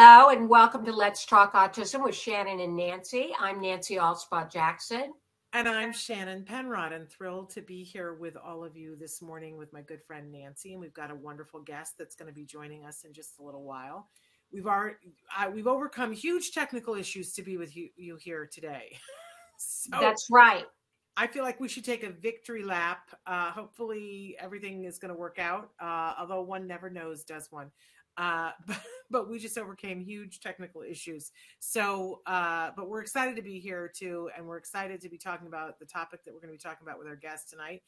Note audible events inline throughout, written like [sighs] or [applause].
Hello, and welcome to Let's Talk Autism with Shannon and Nancy. I'm Nancy Alspaugh Jackson. And I'm Shannon Penrod, and thrilled to be here with all of you this morning with my good friend Nancy. And we've got a wonderful guest that's going to be joining us in just a little while. We've already uh, we've overcome huge technical issues to be with you, you here today. [laughs] so that's right. I feel like we should take a victory lap. Uh, hopefully, everything is going to work out. Uh, although one never knows, does one? Uh, [laughs] but, we just overcame huge technical issues. So, uh, but we're excited to be here too, and we're excited to be talking about the topic that we're going to be talking about with our guest tonight,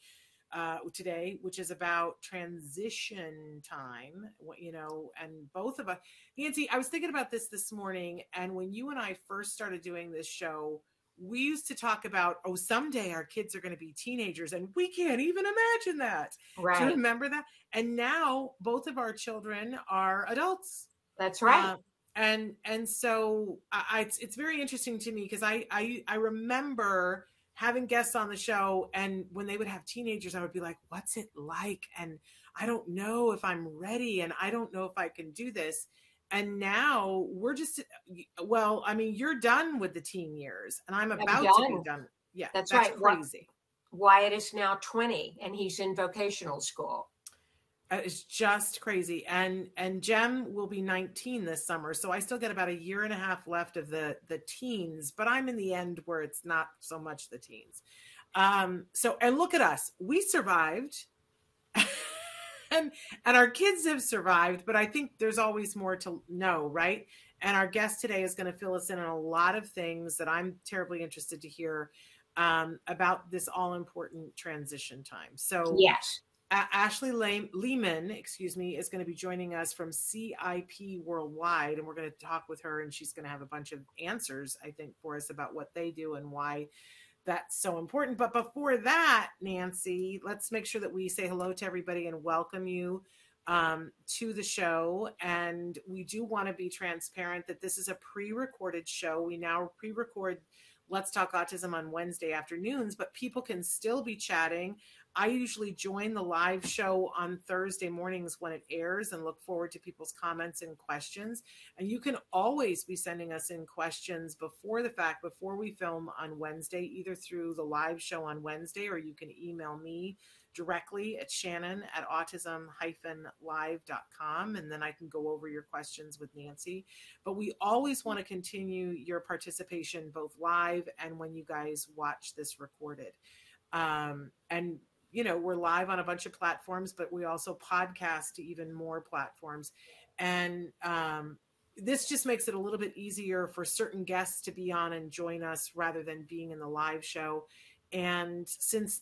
uh, today, which is about transition time. What You know, and both of us, Nancy, I was thinking about this this morning, and when you and I first started doing this show we used to talk about, oh, someday our kids are going to be teenagers, and we can't even imagine that. Right. Do you remember that? And now both of our children are adults. That's right. Uh, and and so I, it's it's very interesting to me because I, I I remember having guests on the show, and when they would have teenagers, I would be like, "What's it like?" And I don't know if I'm ready, and I don't know if I can do this and now we're just well i mean you're done with the teen years and i'm about to be done. yeah that's, that's right crazy. Wyatt is now 20 and he's in vocational school. Uh, it's just crazy and and jem will be 19 this summer so i still get about a year and a half left of the the teens but i'm in the end where it's not so much the teens. Um so and look at us we survived [laughs] and and our kids have survived but i think there's always more to know right? And our guest today is going to fill us in on a lot of things that i'm terribly interested to hear um, about this all important transition time. So yes. Uh, ashley lehman excuse me is going to be joining us from cip worldwide and we're going to talk with her and she's going to have a bunch of answers i think for us about what they do and why that's so important. But before that, Nancy, let's make sure that we say hello to everybody and welcome you um, to the show. And we do want to be transparent that this is a pre recorded show. We now pre record Let's Talk Autism on Wednesday afternoons, but people can still be chatting. I usually join the live show on Thursday mornings when it airs and look forward to people's comments and questions. And you can always be sending us in questions before the fact, before we film on Wednesday, either through the live show on Wednesday or you can email me directly at shannon at autism-live.com and then I can go over your questions with Nancy. But we always want to continue your participation both live and when you guys watch this recorded. Um, and you know we're live on a bunch of platforms but we also podcast to even more platforms. And um, this just makes it a little bit easier for certain guests to be on and join us rather than being in the live show. And since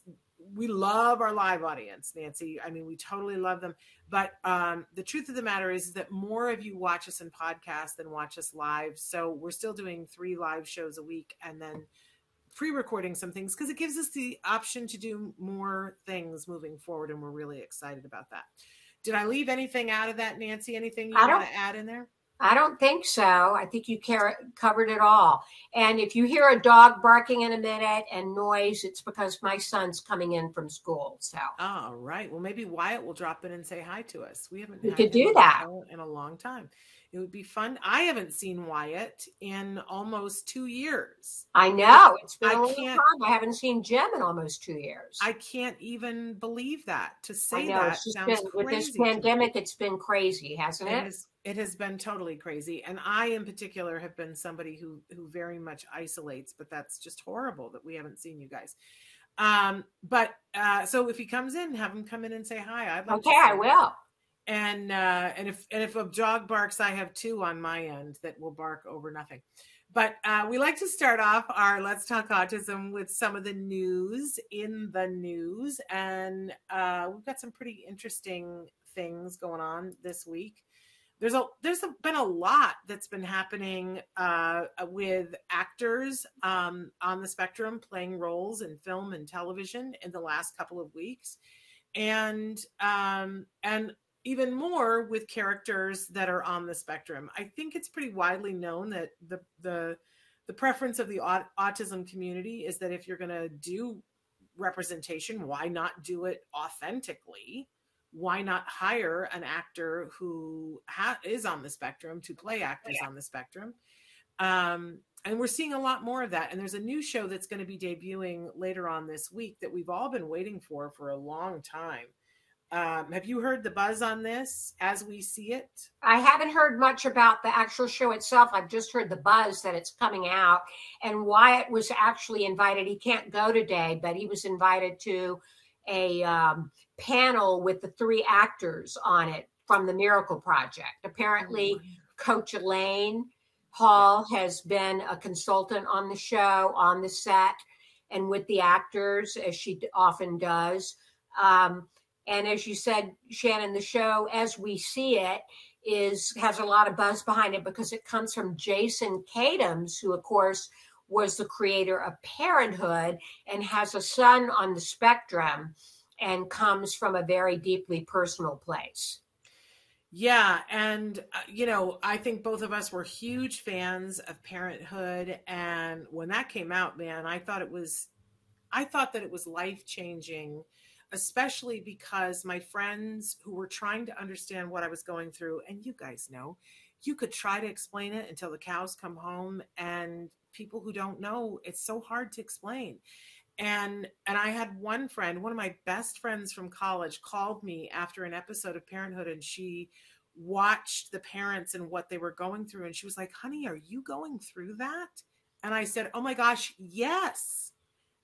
we love our live audience nancy i mean we totally love them. But um, the truth of the matter is that more of you watch us in podcast than watch us live. So we're still doing three live shows a week and then pre-recording some things because it gives us the option to do more things moving forward and we're really excited about that. Did i leave anything out of that nancy? Anything you want to add in there? I don't think so. I think you covered it all. And if you hear a dog barking in a minute and noise it's because my son's coming in from school so. All right. Well maybe wyatt will drop in and say hi to us. We haven't you could do that. in a long time it would be fun. I haven't seen Wyatt in almost two years. I know. It's been I a long time. I haven't seen Jem in almost two years. I can't even believe that. To say that sounds been, With this pandemic, it's been crazy, hasn't it? It has, it has been totally crazy. And I, in particular, have been somebody who who very much isolates, but that's just horrible that we haven't seen you guys. Um, but uh, so if he comes in, have him come in and say hi. I'd like okay, I will and uh, and if and if a dog barks, I have two on my end that will bark over nothing. But uh, we like to start off our Let's Talk Autism with some of the news in the news, and uh, we've got some pretty interesting things going on this week. there's a there's a, been a lot that's been happening uh, with actors um, on the spectrum playing roles in film and television in the last couple of weeks, and um, and even more with characters that are on the spectrum. I think it's pretty widely known that the the the preference of the autism community is that if you're going to do representation, why not do it authentically? why not hire an actor who ha- is on the spectrum to play actors yeah. on the spectrum? Um, and we're seeing a lot more of that. And there's a new show that's going to be debuting later on this week that we've all been waiting for for a long time. Um, have you heard the buzz on this as we see it? I haven't heard much about the actual show itself. I've just heard the buzz that it's coming out. And Wyatt was actually invited. He can't go today, but he was invited to a um, panel with the three actors on it from the Miracle Project. Apparently, oh, Coach Elaine Hall has been a consultant on the show, on the set, and with the actors, as she often does. Um, and as you said, Shannon, the show as we see it is has a lot of buzz behind it because it comes from Jason Katims, who of course was the creator of Parenthood and has a son on the spectrum and comes from a very deeply personal place. Yeah. And, uh, you know, I think both of us were huge fans of Parenthood. And when that came out, man, I thought it was, I thought that it was life changing, especially because my friends who were trying to understand what I was going through, and you guys know, you could try to explain it until the cows come home. And people who don't know, it's so hard to explain and and i had one friend one of my best friends from college called me after an episode of parenthood and she watched the parents and what they were going through and she was like honey are you going through that and i said oh my gosh yes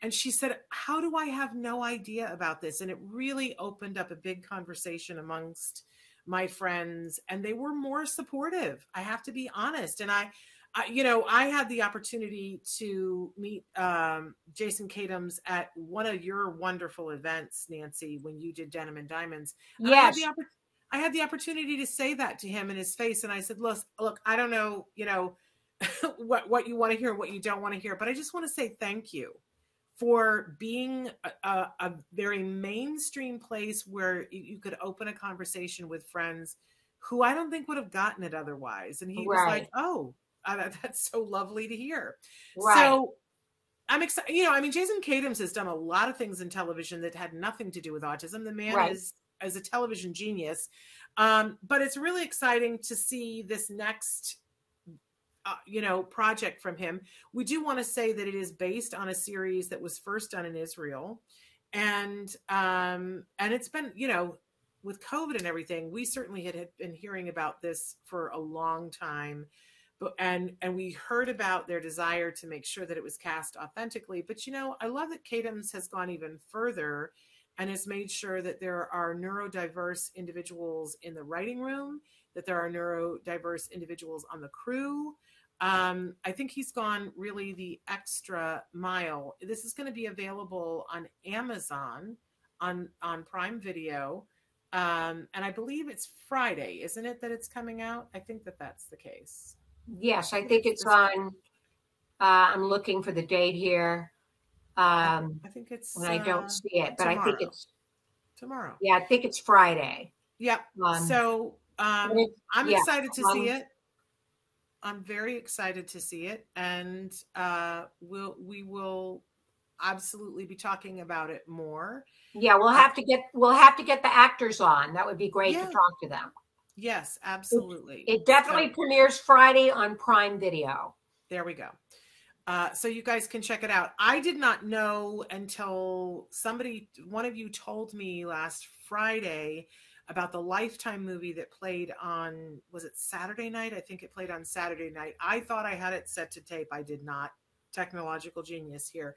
and she said how do i have no idea about this and it really opened up a big conversation amongst my friends and they were more supportive i have to be honest and i I, you know, I had the opportunity to meet um, Jason Katims at one of your wonderful events, Nancy, when you did Denim and Diamonds. Yes. I had, the, I had the opportunity to say that to him in his face, and I said, "Look, look, I don't know, you know, [laughs] what what you want to hear, what you don't want to hear, but I just want to say thank you for being a, a, very mainstream place where you, could open a conversation with friends." Who I don't think would have gotten it otherwise. And he right. was like, Oh, uh, that's so lovely to hear. Right. So I'm excited. You know, I mean, Jason Katims has done a lot of things in television that had nothing to do with autism. The man right. is as a television genius. Um, but it's really exciting to see this next uh, you know project from him. We do want to say that it is based on a series that was first done in israel. And um and it's been you know with covid and everything we certainly had, had been hearing about this for a long time. But and and we heard about their desire to make sure that it was cast authentically. But you know i love that Katims has gone even further and has made sure that there are neurodiverse individuals in the writing room that there are neurodiverse individuals on the crew um, i think he's gone really the extra mile this is going to be available on amazon on on prime video um, and i believe it's friday isn't it that it's coming out i think that that's the case Yes, I think it's on. Uh, I'm looking for the date here. Um, I think it's. And I don't uh, see it, but tomorrow. I think it's tomorrow. Yeah, I think it's Friday. Yep. Um, so um, I'm yeah, excited to see it. I'm very excited to see it, and uh, we'll we will absolutely be talking about it more. Yeah, we'll have to get we'll have to get the actors on. That would be great yeah. to talk to them. Yes, absolutely. It, it definitely so, premieres Friday on Prime Video. There we go. Uh, so you guys can check it out. I did not know until somebody, one of you told me last Friday about the Lifetime movie that played on, was it Saturday night? I think it played on Saturday night. I thought I had it set to tape. I did not. Technological genius here.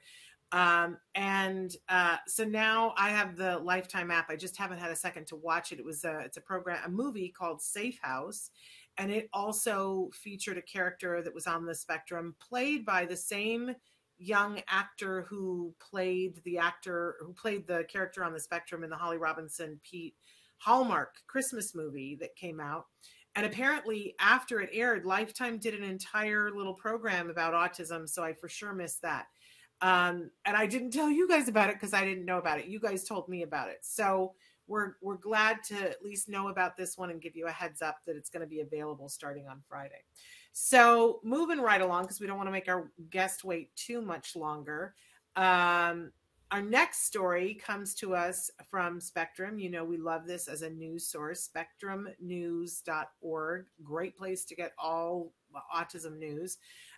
Um, and uh, so now I have the Lifetime app. I just haven't had a second to watch it. It was a it's a program, a movie called Safe House, and it also featured a character that was on the spectrum, played by the same young actor who played the actor who played the character on the spectrum in the Holly Robinson Peete Hallmark Christmas movie that came out. And apparently, after it aired, Lifetime did an entire little program about autism. So I for sure missed that. Um, and I didn't tell you guys about it because I didn't know about it. You guys told me about it. So we're we're glad to at least know about this one and give you a heads up that it's going to be available starting on Friday. So moving right along because we don't want to make our guest wait too much longer. Um, our next story comes to us from Spectrum. You know, we love this as a news source, spectrumnews.org. Great place to get all autism news.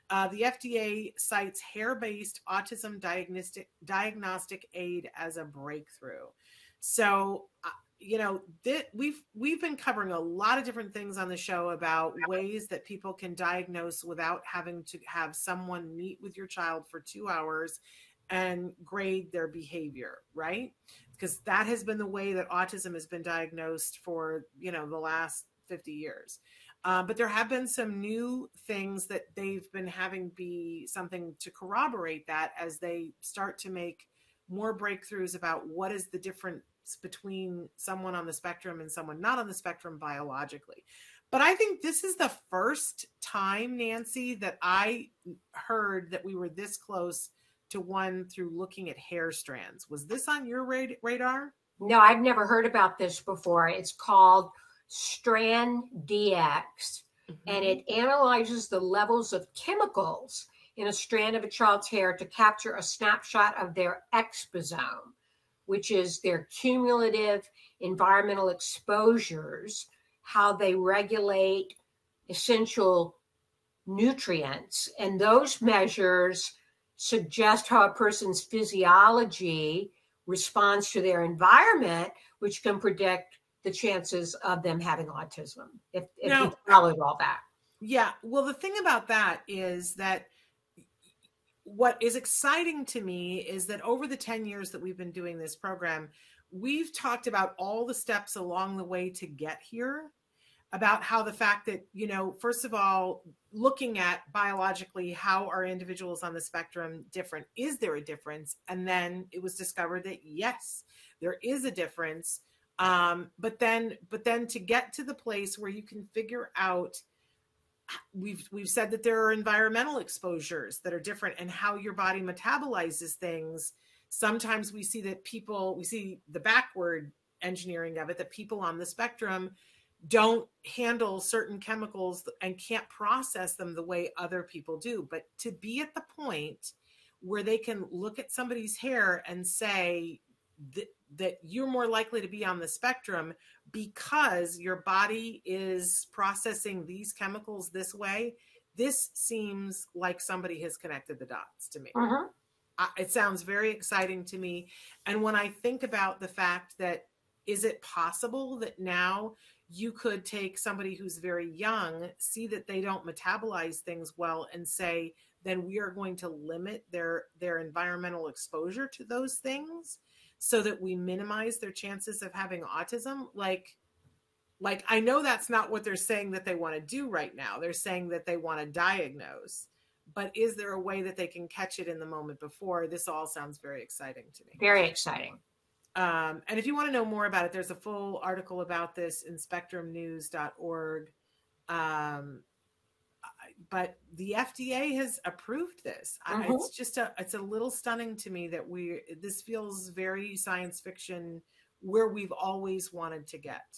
Uh, the FDA cites hair based autism diagnostic, diagnostic aid as a breakthrough. So, uh, you know, th- we've we've been covering a lot of different things on the show about ways that people can diagnose without having to have someone meet with your child for 2 hours and grade their behavior, right? Because that has been the way that autism has been diagnosed for, you know, the last 50 years. Uh, but there have been some new things that they've been having be something to corroborate that as they start to make more breakthroughs about what is the difference between someone on the spectrum and someone not on the spectrum biologically. But I think this is the first time, Nancy, that I heard that we were this close to one through looking at hair strands. Was this on your radar? No, I've never heard about this before. It's called Strand DX, mm-hmm. and it analyzes the levels of chemicals in a strand of a child's hair to capture a snapshot of their exposome, which is their cumulative environmental exposures, how they regulate essential nutrients. And those measures suggest how a person's physiology responds to their environment, which can predict the chances of them having autism if, if now, you followed all that. Yeah. Well, the thing about that is that what is exciting to me is that over the 10 years that we've been doing this program, we've talked about all the steps along the way to get here about how the fact that you know first of all looking at biologically how are individuals on the spectrum different? Is there a difference? And then it was discovered that yes there is a difference. Um, but then but then to get to the place where you can figure out we've we've said that there are environmental exposures that are different and how your body metabolizes things. Sometimes we see that people we see the backward engineering of it that people on the spectrum don't handle certain chemicals and can't process them the way other people do. But to be at the point where they can look at somebody's hair and say that, that you're more likely to be on the spectrum because your body is processing these chemicals this way, this seems like somebody has connected the dots to me. Uh-huh. it sounds very exciting to me. And when I think about the fact that is it possible that now you could take somebody who's very young, see that they don't metabolize things well, and say, then we are going to limit their their environmental exposure to those things so that we minimize their chances of having autism. Like like i know that's not what they're saying that they want to do right now. They're saying that they want to diagnose but is there a way that they can catch it in the moment before? This all sounds very exciting to me. Very exciting um, and if you want to know more about it, there's a full article about this in spectrumnews.org. Um, but the FDA has approved this. Mm-hmm. It's just a it's a little stunning to me that we this feels very science fiction where we've always wanted to get.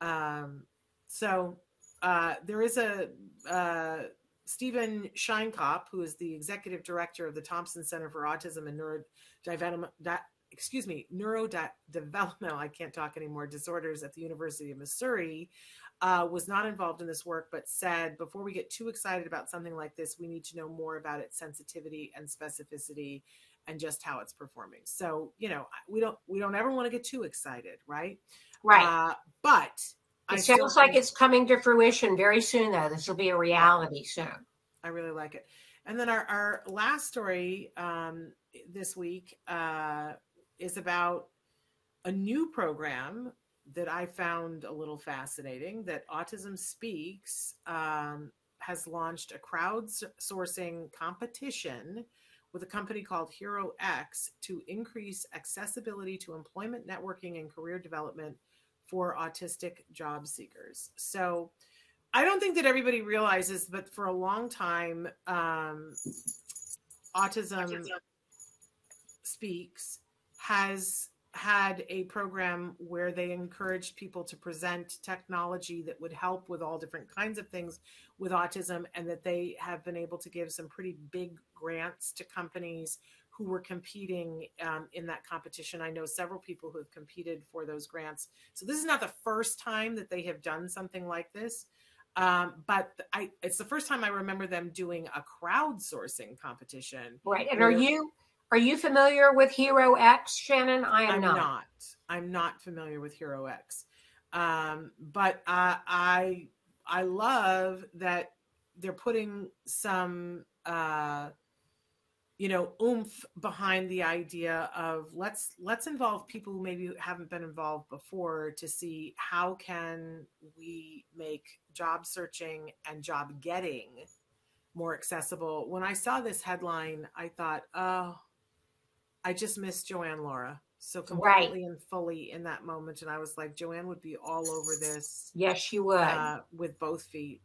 Um, so uh, there is a uh, Stephen Sheinkopf, who is the executive director of the Thompson Center for Autism and Neurodevelopment excuse me, neurodevelopmental, I can't talk anymore, disorders at the University of Missouri, uh, was not involved in this work, but said before we get too excited about something like this, we need to know more about its sensitivity and specificity and just how it's performing. So, you know, we don't we don't ever want to get too excited, right? Right. Uh, but it I sounds like it's coming to fruition very soon, though. This will be a reality soon. I really like it. And then our, our last story um, this week uh, is about a new program that I found a little fascinating that Autism Speaks um, has launched a crowdsourcing competition with a company called Hero X to increase accessibility to employment networking and career development for autistic job seekers. So, I don't think that everybody realizes, but for a long time, um, autism, autism speaks has had a program where they encouraged people to present technology that would help with all different kinds of things with autism and that they have been able to give some pretty big grants to companies who were competing um, in that competition. I know several people who have competed for those grants. So this is not the first time that they have done something like this um, but I, it's the first time i remember them doing a crowdsourcing competition. Right and are you are you familiar with Hero X, Shannon? I am I'm not. not. I'm not familiar with Hero X. Um, but uh, I I love that they're putting some uh, you know oomph behind the idea of let's let's involve people who maybe haven't been involved before to see how can we make job searching and job getting more accessible. When I saw this headline, I thought, oh I just missed Joanne Lara so completely right. and fully in that moment. And I was like, Joanne would be all over this. Yes, she would. Uh, with both feet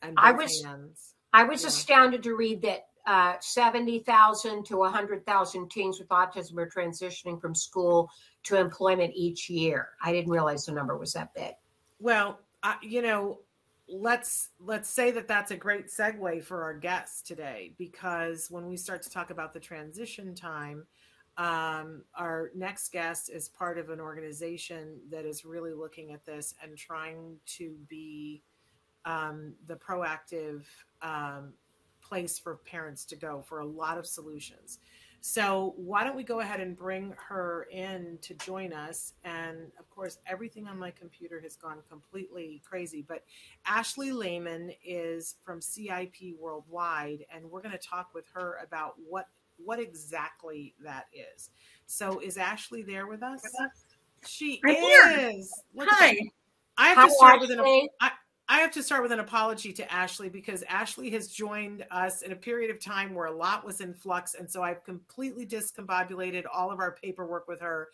and both I was, hands. I was yeah. astounded to read that uh, 70,000 to 100,000 teens with autism are transitioning from school to employment each year. I didn't realize the number was that big. Well, uh, you know, let's let's say that that's a great segue for our guests today because when we start to talk about the transition time um, our next guest is part of an organization that is really looking at this and trying to be um, the proactive um, place for parents to go for a lot of solutions. So, why don't we go ahead and bring her in to join us? And of course, everything on my computer has gone completely crazy. But Ashley Lehman is from CIP Worldwide, and we're going to talk with her about what what exactly that is. So is Ashley there with us? She I'm is. Hi. I have to start with an I, I have to start with an apology to Ashley because Ashley has joined us in a period of time where a lot was in flux, and so I've completely discombobulated all of our paperwork with her.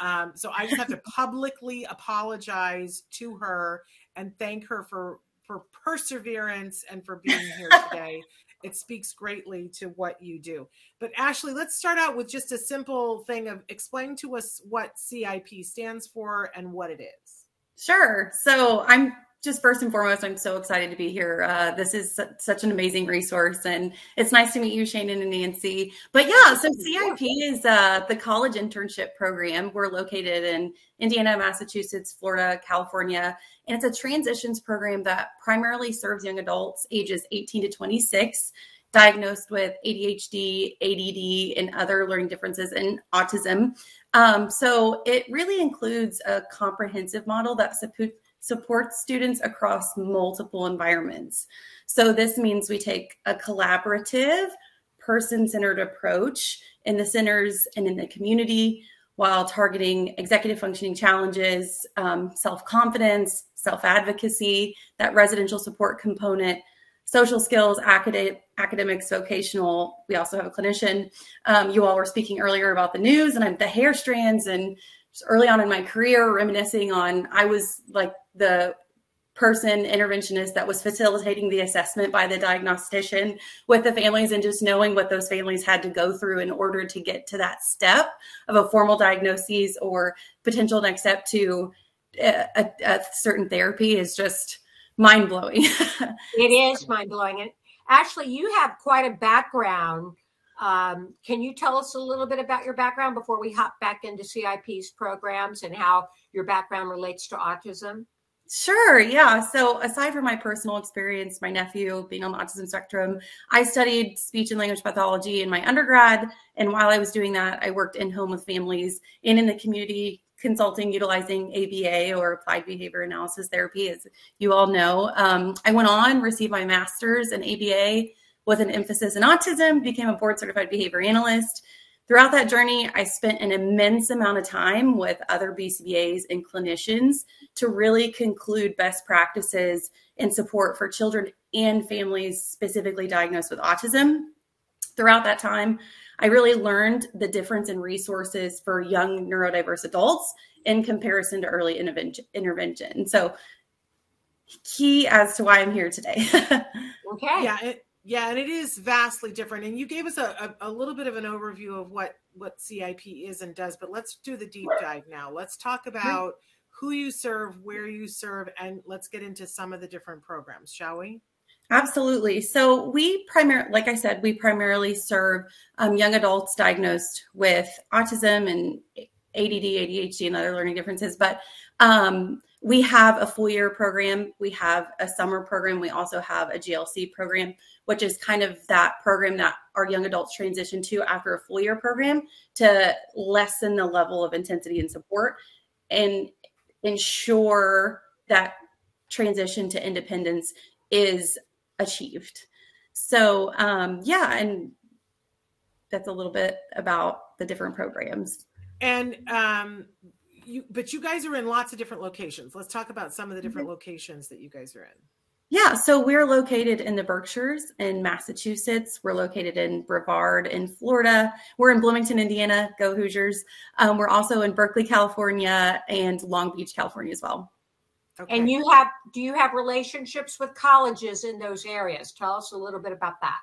Um, so I just have to [laughs] publicly apologize to her and thank her for for perseverance and for being here [laughs] today it speaks greatly to what you do. But Ashley, let's start out with just a simple thing of explain to us what CIP stands for and what it is. Sure. So I'm just first and foremost, I'm so excited to be here. Uh, this is su- such an amazing resource, and it's nice to meet you, Shannon and Nancy. But yeah, so CIP is uh, the college internship program. We're located in Indiana, Massachusetts, Florida, California, and it's a transitions program that primarily serves young adults ages 18 to 26 diagnosed with ADHD, ADD, and other learning differences and autism. Um, so it really includes a comprehensive model that supports supports students across multiple environments. So this means we take a collaborative, person centered approach in the centers and in the community while targeting executive functioning challenges, um, self confidence, self advocacy, that residential support component, social skills, academic, academics, vocational. We also have a clinician. Um, you all were speaking earlier about the news and I'm the hair strands and early on in my career, reminiscing on I was like the person interventionist that was facilitating the assessment by the diagnostician with the families and just knowing what those families had to go through in order to get to that step of a formal diagnosis or potential next step to a, a, certain therapy is just mind blowing. [laughs] it is mind blowing. And Ashley, you have quite a background um, can you tell us a little bit about your background before we hop back into CIP's programs and how your background relates to autism? Sure, yeah. So, aside from my personal experience, my nephew being on the autism spectrum, I studied speech and language pathology in my undergrad. And while I was doing that, I worked in home with families and in the community consulting utilizing ABA or applied behavior analysis therapy, as you all know. Um, I went on, received my master's in ABA with an emphasis in autism, became a board certified behavior analyst. Throughout that journey, I spent an immense amount of time with other BCBAs and clinicians to really conclude best practices and support for children and families specifically diagnosed with autism. Throughout that time, I really learned the difference in resources for young neurodiverse adults in comparison to early intervention. So, key as to why I'm here today. [laughs] okay. Yeah. It, yeah, and it is vastly different. And you gave us a, a, a, little bit of an overview of what what CIP is and does, but let's do the deep dive now. Let's talk about who you serve, where you serve, and let's get into some of the different programs, shall we? Absolutely. So we primarily, like I said, we primarily serve um, young adults diagnosed with autism and ADD, ADHD, and other learning differences. But um, we have a full year program. We have a summer program. We also have a GLC program, which is kind of that program that our young adults transition to after a full year program to lessen the level of intensity and support and ensure that transition to independence is achieved. So, um, yeah, and that's a little bit about the different programs. And um, you, but you guys are in lots of different locations. Let's talk about some of the different mm-hmm. locations that you guys are in. Yeah, so we're located in the Berkshires in Massachusetts. We're located in Brevard in Florida. We're in Bloomington, Indiana. Go Hoosiers. Um, we're also in Berkeley, California, and Long Beach, California as well. Okay. And you have do you have relationships with colleges in those areas? Tell us a little bit about that.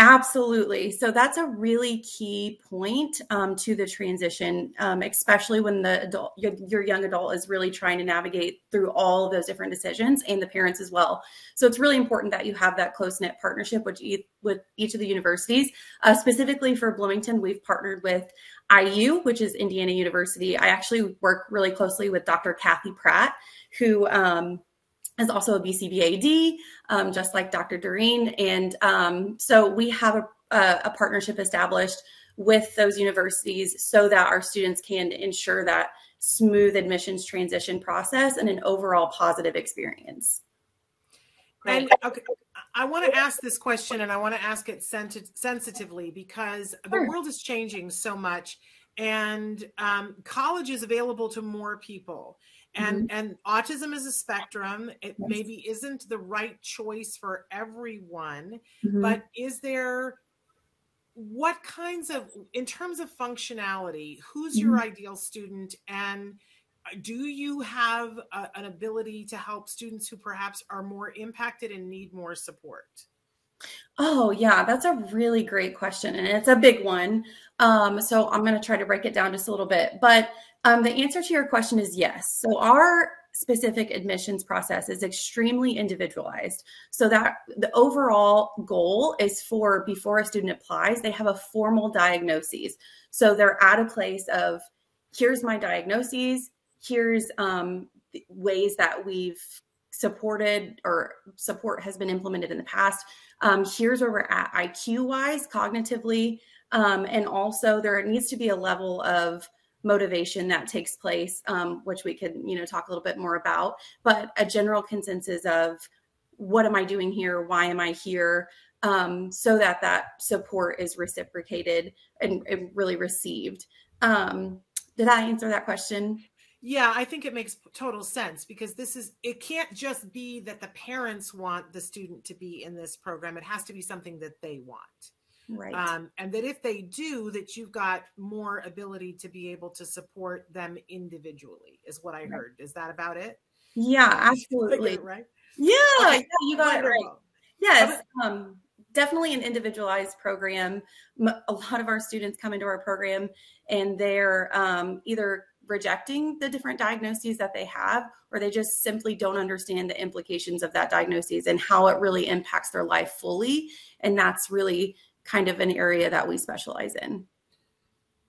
Absolutely. So that's a really key point um, to the transition, um, especially when the adult, your, your, young adult is really trying to navigate through all those different decisions and the parents as well. So it's really important that you have that close knit partnership with, each, with each of the universities. Uh, specifically for Bloomington, we've partnered with IU, which is Indiana University. I actually work really closely with Dr. Kathy Pratt, who um, is also a BCBAD, um, just like Dr. Doreen. And um, so we have a, a, a, partnership established with those universities so that our students can ensure that smooth admissions transition process and an overall positive experience. And okay, I want to ask this question and I want to ask it sensitively because the world is changing so much and um, college is available to more people and mm-hmm. and autism is a spectrum it yes. maybe isn't the right choice for everyone mm-hmm. but is there what kinds of in terms of functionality who's mm-hmm. your ideal student and uh, do you have a, an ability to help students who perhaps are more impacted and need more support Oh, yeah, that's a really great question. And it's a big one. Um, so I'm going to try to break it down just a little bit. But um, the answer to your question is yes. So our specific admissions process is extremely individualized. So that the overall goal is for before a student applies, they have a formal diagnosis. So they're at a place of here's my diagnoses, here's um, ways that we've supported or support has been implemented in the past. Um, here's where we're at IQ wise, cognitively. Um, and also there needs to be a level of motivation that takes place, um, which we could, you know, talk a little bit more about, but a general consensus of what am I doing here? Why am I here? Um, so that that support is reciprocated and, and really received. Um, did I answer that question? Yeah, I think it makes total sense because this is, it can't just be that the parents want the student to be in this program. It has to be something that they want. Right. Um, and that if they do, that you've got more ability to be able to support them individually, is what I right. heard. Is that about it? Yeah, absolutely. right. Yeah, okay. yeah, you got Wonderful. it right. Yes. Um, definitely an individualized program. A lot of our students come into our program and they're um, either rejecting the different diagnoses that they have, or they just simply don't understand the implications of that diagnosis and how it really impacts their life fully. And that's really kind of an area that we specialize in.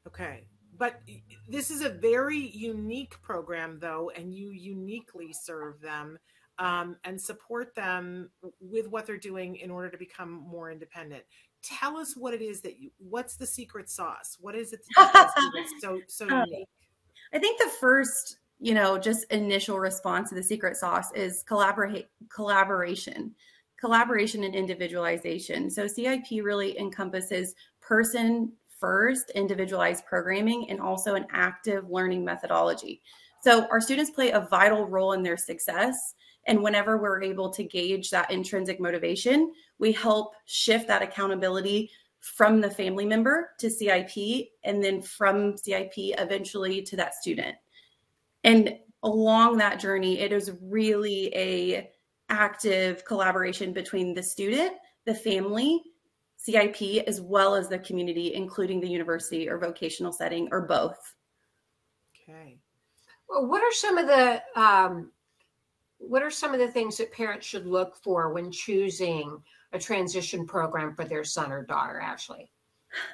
Okay. But this is a very unique program, though, and you uniquely serve them um, and support them with what they're doing in order to become more independent. Tell us what it is that you, what's the secret sauce? What is it that's so, [laughs] so uh, unique? I think the first, you know, just initial response to the secret sauce is collaborate collaboration collaboration and individualization. So CIP really encompasses person first, individualized programming, and also an active learning methodology. So our students play a vital role in their success. And whenever we're able to gauge that intrinsic motivation, we help shift that accountability from the family member to CIP and then from CIP eventually to that student. And along that journey, it is really a active collaboration between the student, the family, CIP, as well as the community, including the university or vocational setting or both. Okay. Well, what are some of the um, what are some of the things that parents should look for when choosing a transition program for their son or daughter, Ashley?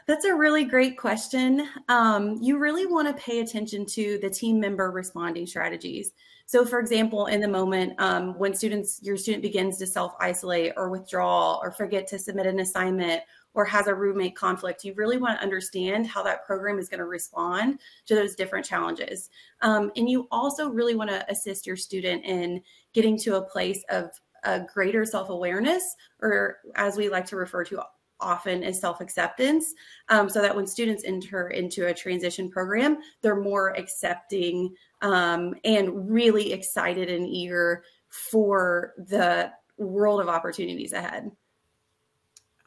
That's a really great question. Um, you really want to pay attention to the team member responding strategies. So, for example, in the moment um, when students, your student begins to self isolate or withdraw or forget to submit an assignment or has a roommate conflict, you really want to understand how that program is going to respond to those different challenges. Um, and you also really want to assist your student in getting to a place of a greater self awareness, or as we like to refer to often is self acceptance, um, so that when students enter into a transition program, they're more accepting um, and really excited and eager for the world of opportunities ahead.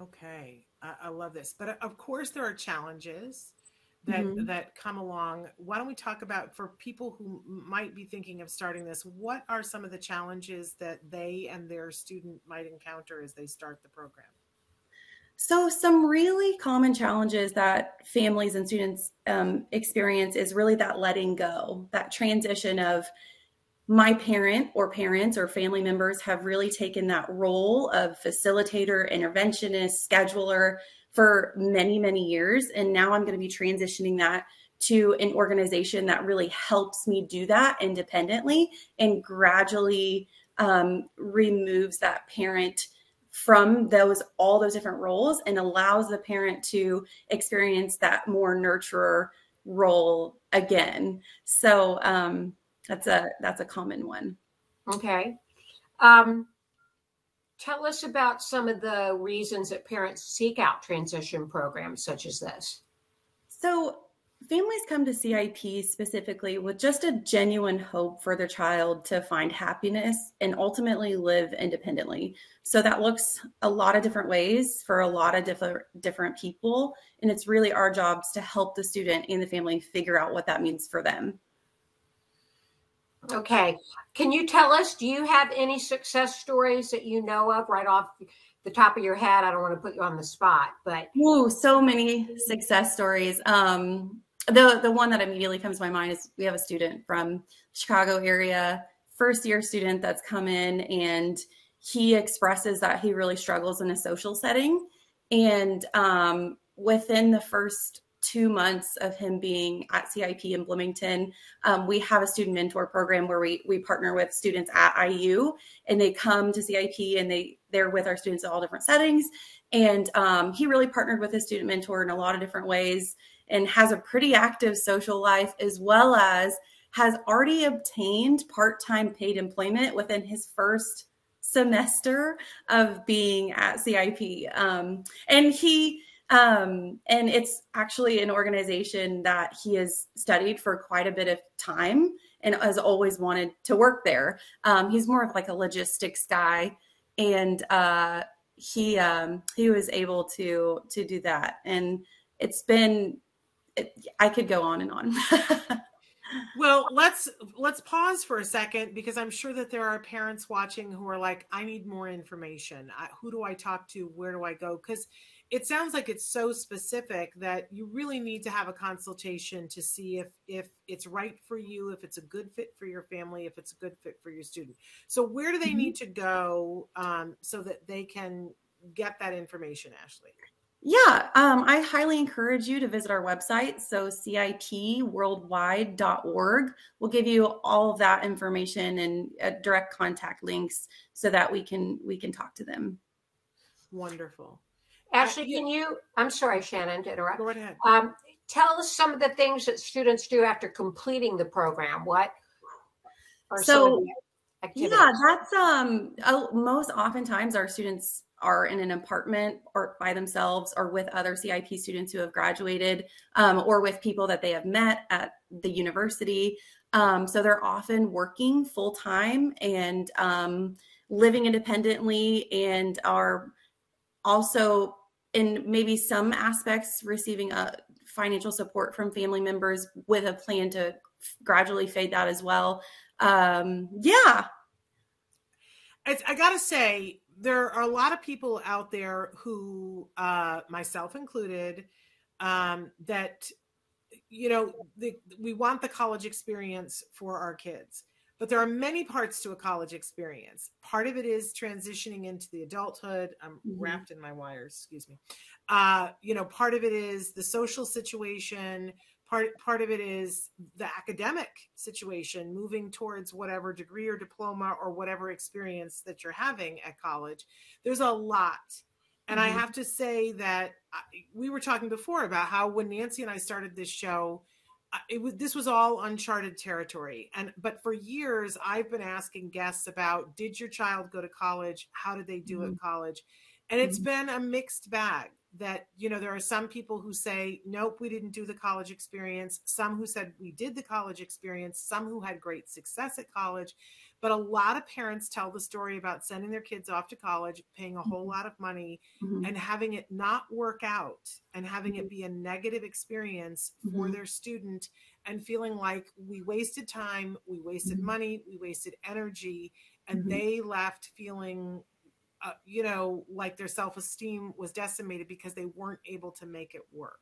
Okay, I, I love this, but uh, of course there are challenges that mm-hmm. that come along. Why don't we talk about for people who might be thinking of starting this? What are some of the challenges that they and their student might encounter as they start the program? So, some really common challenges that families and students um, experience is really that letting go, that transition of my parent or parents or family members have really taken that role of facilitator, interventionist, scheduler for many, many years. And now I'm going to be transitioning that to an organization that really helps me do that independently and gradually um, removes that parent from those all those different roles and allows the parent to experience that more nurturer role again. So um, that's a that's a common one. Okay. Um, tell us about some of the reasons that parents seek out transition programs such as this. So families come to CIP specifically with just a genuine hope for their child to find happiness and ultimately live independently. So that looks a lot of different ways for a lot of different different people and it's really our jobs to help the student and the family figure out what that means for them. Okay. Can you tell us do you have any success stories that you know of right off the top of your head? I don't want to put you on the spot, but oh, so many success stories. Um, the the one that immediately comes to my mind is we have a student from Chicago area, first year student that's come in and he expresses that he really struggles in a social setting. And um, within the first two months of him being at CIP in Bloomington, um, we have a student mentor program where we we partner with students at IU, and they come to CIP and they they're with our students in all different settings. And um, he really partnered with his student mentor in a lot of different ways and has a pretty active social life as well as has already obtained part-time paid employment within his first semester of being at CIP. Um, and he um, and it's actually an organization that he has studied for quite a bit of time and has always wanted to work there. Um, he's more of like a logistics guy, and uh, he um, he was able to to do that. And it's been I could go on and on. [laughs] well, let's let's pause for a second because I'm sure that there are parents watching who are like, I need more information. I, who do I talk to? Where do I go? Because it sounds like it's so specific that you really need to have a consultation to see if if it's right for you, if it's a good fit for your family, if it's a good fit for your student. So where do they mm-hmm. need to go um, so that they can get that information, Ashley? Yeah, um, I highly encourage you to visit our website. So cipworldwide.org will give you all of that information and uh, direct contact links so that we can we can talk to them. Wonderful. Ashley, can you? I'm sorry, Shannon, to interrupt. Go ahead. Um, tell us some of the things that students do after completing the program. What? so yeah, that's um. Most oftentimes, our students are in an apartment or by themselves or with other CIP students who have graduated um, or with people that they have met at the university. Um, so they're often working full time and um, living independently and are also in maybe some aspects receiving a uh, financial support from family members with a plan to gradually fade that as well. Um, yeah, I gotta say, there are a lot of people out there who, uh, myself included, um, that you know the, we want the college experience for our kids but there are many parts to a college experience. Part of it is transitioning into the adulthood. I'm mm-hmm. wrapped in my wires excuse me. Uh, you know part of it is the social situation part part of it is the academic situation moving towards whatever degree or diploma or whatever experience that you're having at college there's a lot and mm-hmm. I have to say that we were talking before about how when Nancy and I started this show, it was this was all uncharted territory. And but for years I've been asking guests about did your child go to college? How did they do mm-hmm. at college? And it's mm-hmm. been a mixed bag that you know there are some people who say nope we didn't do the college experience some who said we did the college experience some who had great success at college but a lot of parents tell the story about sending their kids off to college, paying a whole mm-hmm. lot of money, mm-hmm. and having it not work out and having mm-hmm. it be a negative experience mm-hmm. for their student and feeling like we wasted time, we wasted mm-hmm. money, we wasted energy, and mm-hmm. they left feeling. Uh, you know, like their self esteem was decimated because they weren't able to make it work.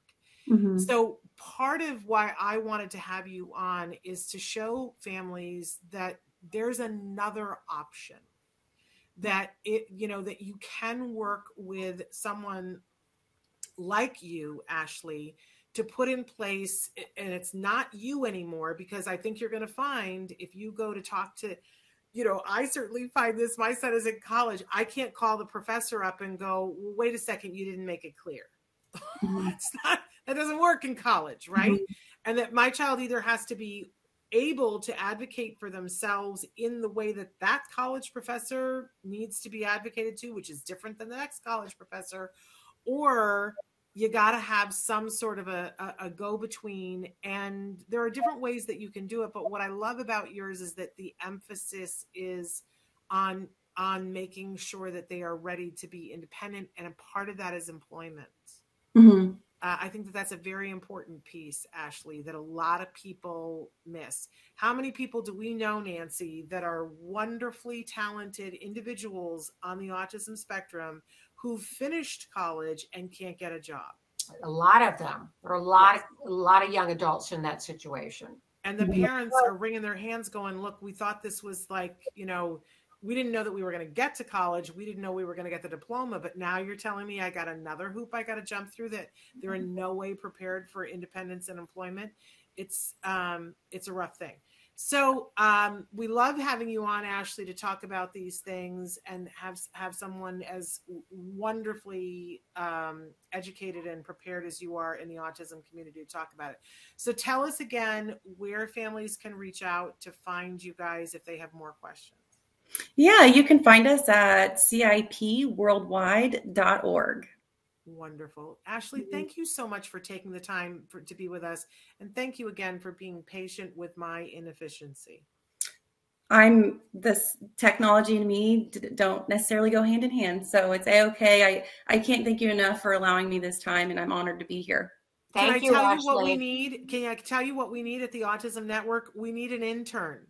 Mm-hmm. So, part of why I wanted to have you on is to show families that there's another option that it you know that you can work with someone like you ashley to put in place and it's not you anymore because i think you're going to find if you go to talk to you know i certainly find this my son is in college i can't call the professor up and go well, wait a second you didn't make it clear [laughs] mm-hmm. it's not that doesn't work in college right mm-hmm. and that my child either has to be able to advocate for themselves in the way that that college professor needs to be advocated to, which is different than the next college professor, or you got to have some sort of a, a, a go between. And there are different ways that you can do it. But what I love about yours is that the emphasis is on on making sure that they are ready to be independent and a part of that is employment mm-hmm. Uh, I think that that's a very important piece, Ashley, that a lot of people miss. How many people do we know, Nancy, that are wonderfully talented individuals on the autism spectrum who've finished college and can't get a job? A lot of them. There are a lot, yes. of, a lot of young adults in that situation. And the parents are wringing their hands, going, "Look, we thought this was like, you know." we didn't know that we were going to get to college. We didn't know we were going to get the diploma, but now you're telling me I got another hoop I got to jump through that they're in no way prepared for independence and employment. It's um, it's a rough thing. So um, we love having you on, Ashley, to talk about these things and have have someone as wonderfully um, educated and prepared as you are in the autism community to talk about it. So tell us again where families can reach out to find you guys if they have more questions. Yeah, you can find us at cipworldwide.org. Wonderful. Ashley, mm-hmm. thank you so much for taking the time for, to be with us. And thank you again for being patient with my inefficiency. I'm this technology and me don't necessarily go hand in hand. So it's a okay. I, I can't thank you enough for allowing me this time and I'm honored to be here. Thank Can I you, tell Ashley. you what we need? Can I tell you what we need at the Autism Network? We need an intern.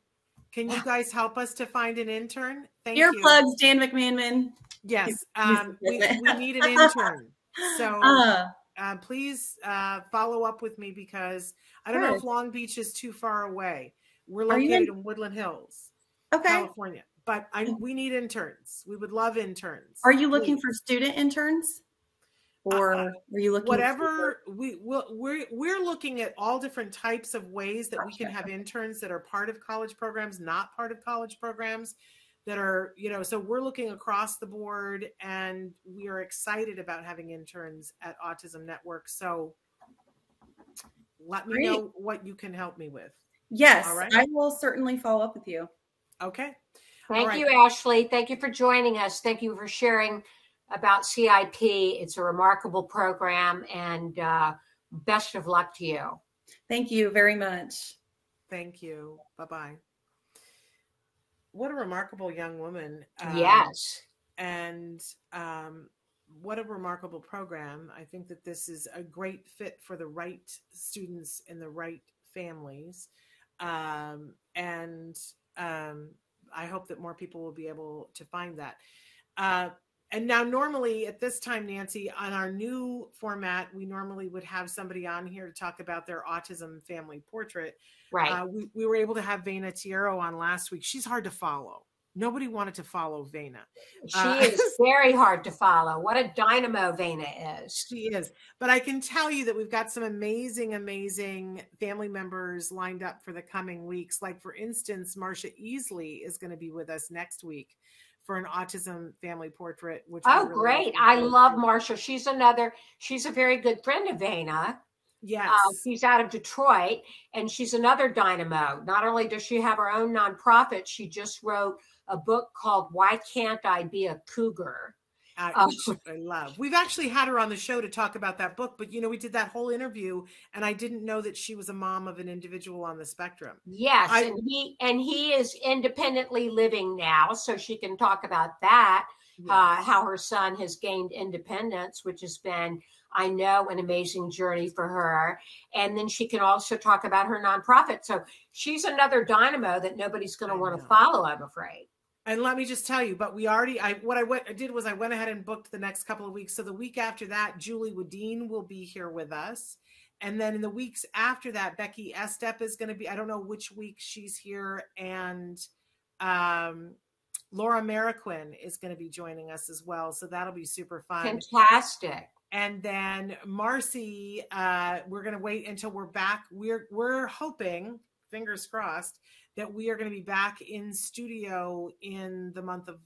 Can you [sighs] guys help us to find an intern? Thank Earplugs, you. Earplugs, Dan McManman. Yes, um, [laughs] we, we, need an intern. So uh, uh, please uh, follow up with me because I don't know if Long Beach is too far away. We're located in-, in Woodland Hills, okay, California. But I, we need interns. We would love interns. Are you looking please. for student interns? or uh, are you looking whatever we will we're we're looking at all different types of ways that gotcha. we can have interns that are part of college programs not part of college programs that are you know so we're looking across the board and we are excited about having interns at autism network so let me Great. know what you can help me with yes i will certainly follow up with you okay thank right. you ashley thank you for joining us thank you for sharing about CIP. It's a remarkable program, and uh, best of luck to you. Thank you very much. Thank you. Bye bye. What a remarkable young woman. Um, yes. And um, what a remarkable program. I think that this is a great fit for the right students in the right families. Um, and um, I hope that more people will be able to find that. Uh, and now, normally at this time, Nancy, on our new format, we normally would have somebody on here to talk about their autism family portrait. Right. Uh, we, we were able to have Vena Tiero on last week. She's hard to follow. Nobody wanted to follow Vena. She uh, is [laughs] very hard to follow. What a dynamo Vena is. She is. But I can tell you that we've got some amazing, amazing family members lined up for the coming weeks. Like, for instance, Marcia Easley is going to be with us next week for an autism family portrait. Which oh, really great! I love Marcia. She's another. She's a very good friend of Vena. Yes, uh, she's out of Detroit, and she's another dynamo. Not only does she have her own nonprofit, she just wrote a book called "Why Can't I Be a Cougar." I, um, I love. We've actually had her on the show to talk about that book, but you know, we did that whole interview, and I didn't know that she was a mom of an individual on the spectrum. Yes, I, and he and he is independently living now, so she can talk about that. Yes. Uh, how her son has gained independence, which has been, I know, an amazing journey for her. And then she can also talk about her nonprofit. So she's another dynamo that nobody's going to want to follow, I'm afraid. And let me just tell you, but we already, I what I went, I did was I went ahead and booked the next couple of weeks. So the week after that, Julie Wadine will be here with us. And then in the weeks after that, Becky Estep is going to be, I don't know which week she's here. And um, Laura Mariquin is going to be joining us as well. So that'll be super fun. Fantastic. And then Marcy, uh, we're going to wait until we're back. We're, we're hoping, fingers crossed, that we are going to be back in studio in the month of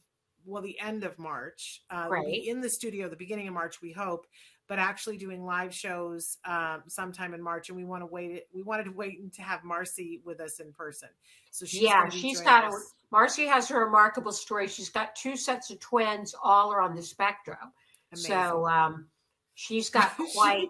well the end of march uh right. we'll in the studio the beginning of march we hope but actually doing live shows um, sometime in march and we want to wait we wanted to wait to have marcy with us in person so she's yeah she's got us. a marcy has a remarkable story she's got two sets of twins all are on the spectrum Amazing. so um she's [laughs] got quite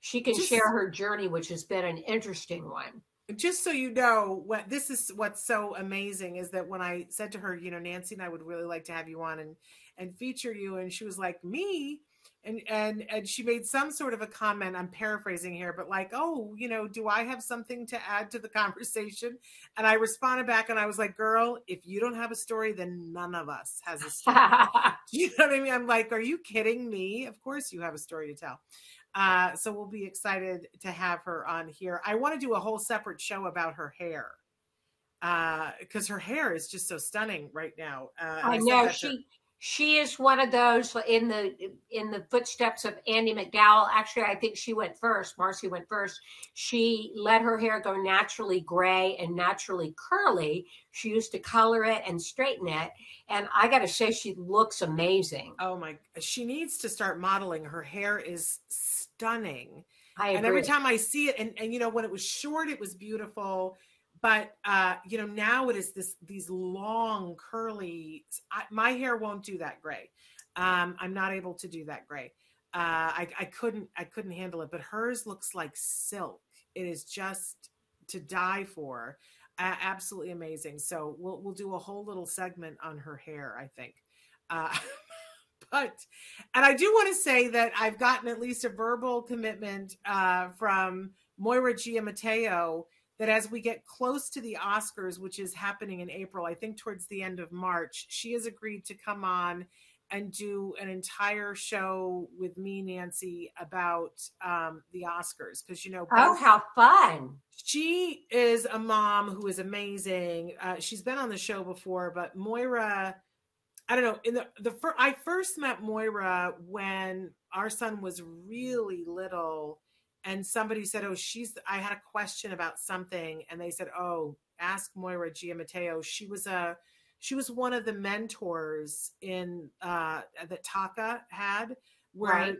she can Just, share her journey which has been an interesting one just so you know what this is what's so amazing is that when i said to her you know nancy and i would really like to have you on and and feature you and she was like me? And and and she made some sort of a comment i'm paraphrasing here but like oh you know do i have something to add to the [laughs] conversation? And i responded back and i was like girl if you don't have a story then none of us has a story. [laughs] You know what i mean? I'm like are you kidding me? Of course you have a story to tell uh, so we'll be excited to have her on here. I want to do a whole separate show about her hair because uh, her hair is just so stunning right now. Uh, I, I know she she is one of those in the in the footsteps of Andie MacDowell. Actually, I think she went first. Marcy went first. She let her hair go naturally gray and naturally curly. She used to color it and straighten it, and I got to say, she looks amazing. Oh my! She needs to start modeling. Her hair is stunning. and every time I see it, and, and you know, when it was short, it was beautiful. But uh, you know, now it is this these long curly. I, my hair won't do that gray. Um, I'm not able to do that gray. Uh, I, I couldn't I couldn't handle it. But hers looks like silk. It is just to die for. Uh, absolutely amazing. So we'll we'll do a whole little segment on her hair. I think. Uh, [laughs] but and I do want to say that I've gotten at least a verbal commitment uh, from Moira Giammatteo that as we get close to the Oscars, which is happening in April, I think towards the end of March, she has agreed to come on and do an entire show with me, Nancy, about um, the Oscars. Because, you know, oh, how fun! She is a mom who is amazing. Uh, she's been on the show before, but Moira I don't know. In the the fir- I first met Moira when our son was really little, and somebody said, "Oh, she's." I had a question about something, and they said, "Oh, ask Moira Giammatteo. She was a she was one of the mentors in uh, that TACA had, where right.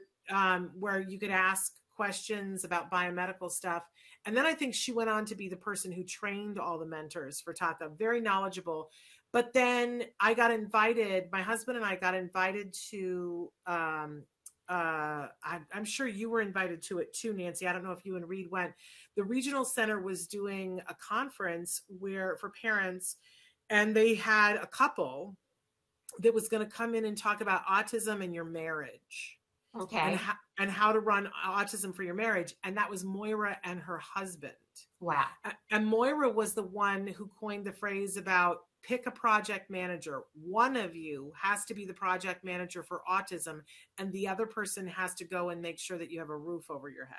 um, where you could ask questions about biomedical stuff. And then I think she went on to be the person who trained all the mentors for TACA. Very knowledgeable. But then I got invited, my husband and I got invited to, um, uh, I, I'm sure you were invited to it too, Nancy. I don't know if you and Reed went. The regional center was doing a conference where for parents, and they had a couple that was going to come in and talk about autism and your marriage. Okay. And, how, and how to run autism for your marriage. And that was Moira and her husband. Wow. And Moira was the one who coined the phrase about pick a project manager. One of you has to be the project manager for autism, and the other person has to go and make sure that you have a roof over your head.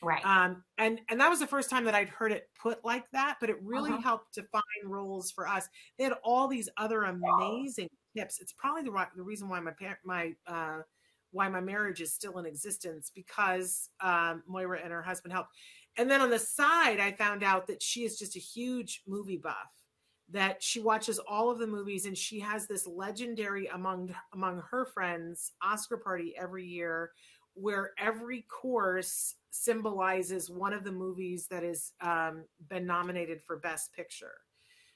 Right. Um, and and that was the first time that I'd heard it put like that, but it really Uh-huh. helped define roles for us. They had all these other amazing tips. It's probably the right, the reason why my my uh, why my marriage is still in existence because um, Moira and her husband helped. And then on the side, I found out that she is just a huge movie buff. That she watches all of the movies, and she has this legendary among among her friends Oscar party every year, where every course symbolizes one of the movies that has um, been nominated for Best Picture.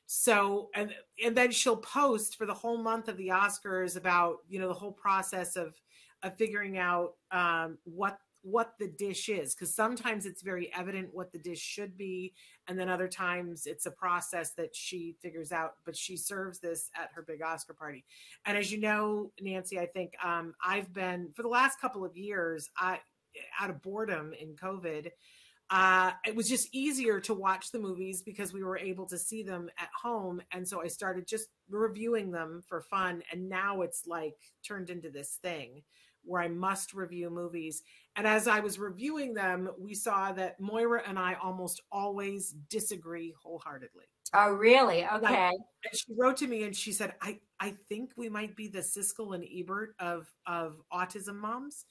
So and and then she'll post for the whole month of the Oscars about you know the whole process of of figuring out um, what what the dish is because sometimes it's very evident what the dish should be and then other times it's a process that she figures out but she serves this at her big oscar party. And as you know nancy i think um, i've been for the last couple of years i out of boredom in covid uh, it was just easier to watch the movies because we were able to see them at home and so i started just reviewing them for fun and now it's like turned into this thing where I must review movies. And as I was reviewing them, we saw that Moira and I almost always disagree wholeheartedly. Oh, really? Okay. And she wrote to me and she said, I, I think we might be the Siskel and Ebert of, of autism moms.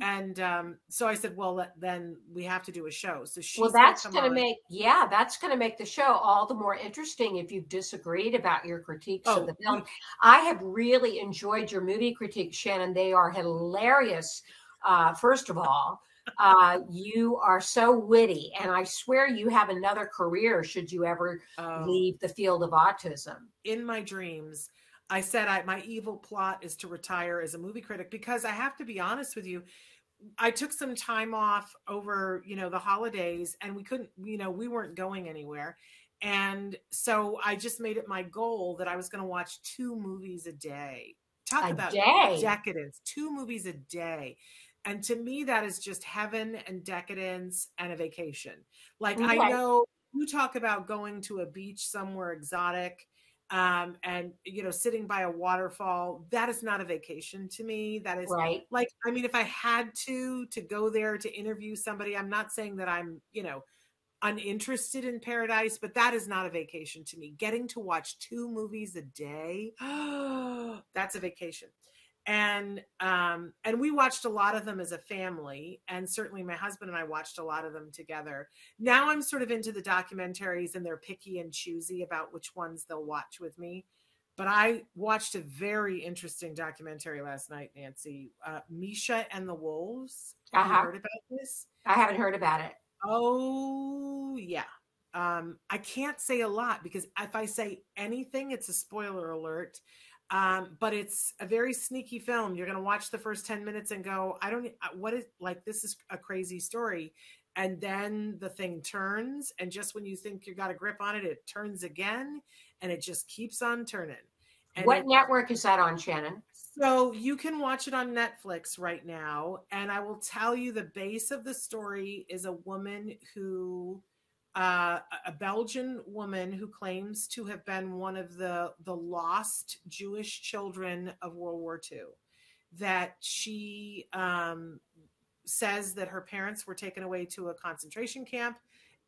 And um, so I said, well, then we have to do a show. So she well, that's going to make, yeah, that's going to make the show all the more interesting if you've disagreed about your critiques Oh, of the film. I have really enjoyed your movie critiques, Shannon. They are hilarious. Uh, first of all, uh, you are so witty, and I swear you have another career should you ever Oh. leave the field of autism. in my dreams i said I, my evil plot is to retire as a movie critic because i have to be honest with you i took some time off over you know the holidays and we couldn't you know we weren't going anywhere. And so i just made it my goal that i was going to watch two movies a day. Talk A about day? decadence two movies a day. And to me that is just heaven and decadence and a vacation. Like i know you talk about going to a beach somewhere exotic um and you know sitting by a waterfall that is not a vacation to me. That is Right. like i mean if i had to to go there to interview somebody i'm not saying that i'm you know uninterested in paradise but that is not a vacation to me. Getting to watch two movies a day [gasps] that's a vacation and um and we watched a lot of them as a family and certainly my husband and i watched a lot of them together. Now i'm sort of into the documentaries and they're picky and choosy about which ones they'll watch with me but i watched a very interesting documentary last night nancy uh, misha and the wolves. Have you Uh-huh. heard about this? I haven't heard about it. oh yeah. Um i can't say a lot because if i say anything it's a spoiler alert um but it's a very sneaky film you're going to watch the first 10 minutes and go i don't uh, what is like this is a crazy story and then the thing turns and just when you think you've got a grip on it it turns again and it just keeps on turning and what it- network is that on, Shannon? so you can watch it on Netflix right now. And I will tell you the base of the story is a woman who, uh, a Belgian woman who claims to have been one of the, the lost Jewish children of World War II. That she um, says that her parents were taken away to a concentration camp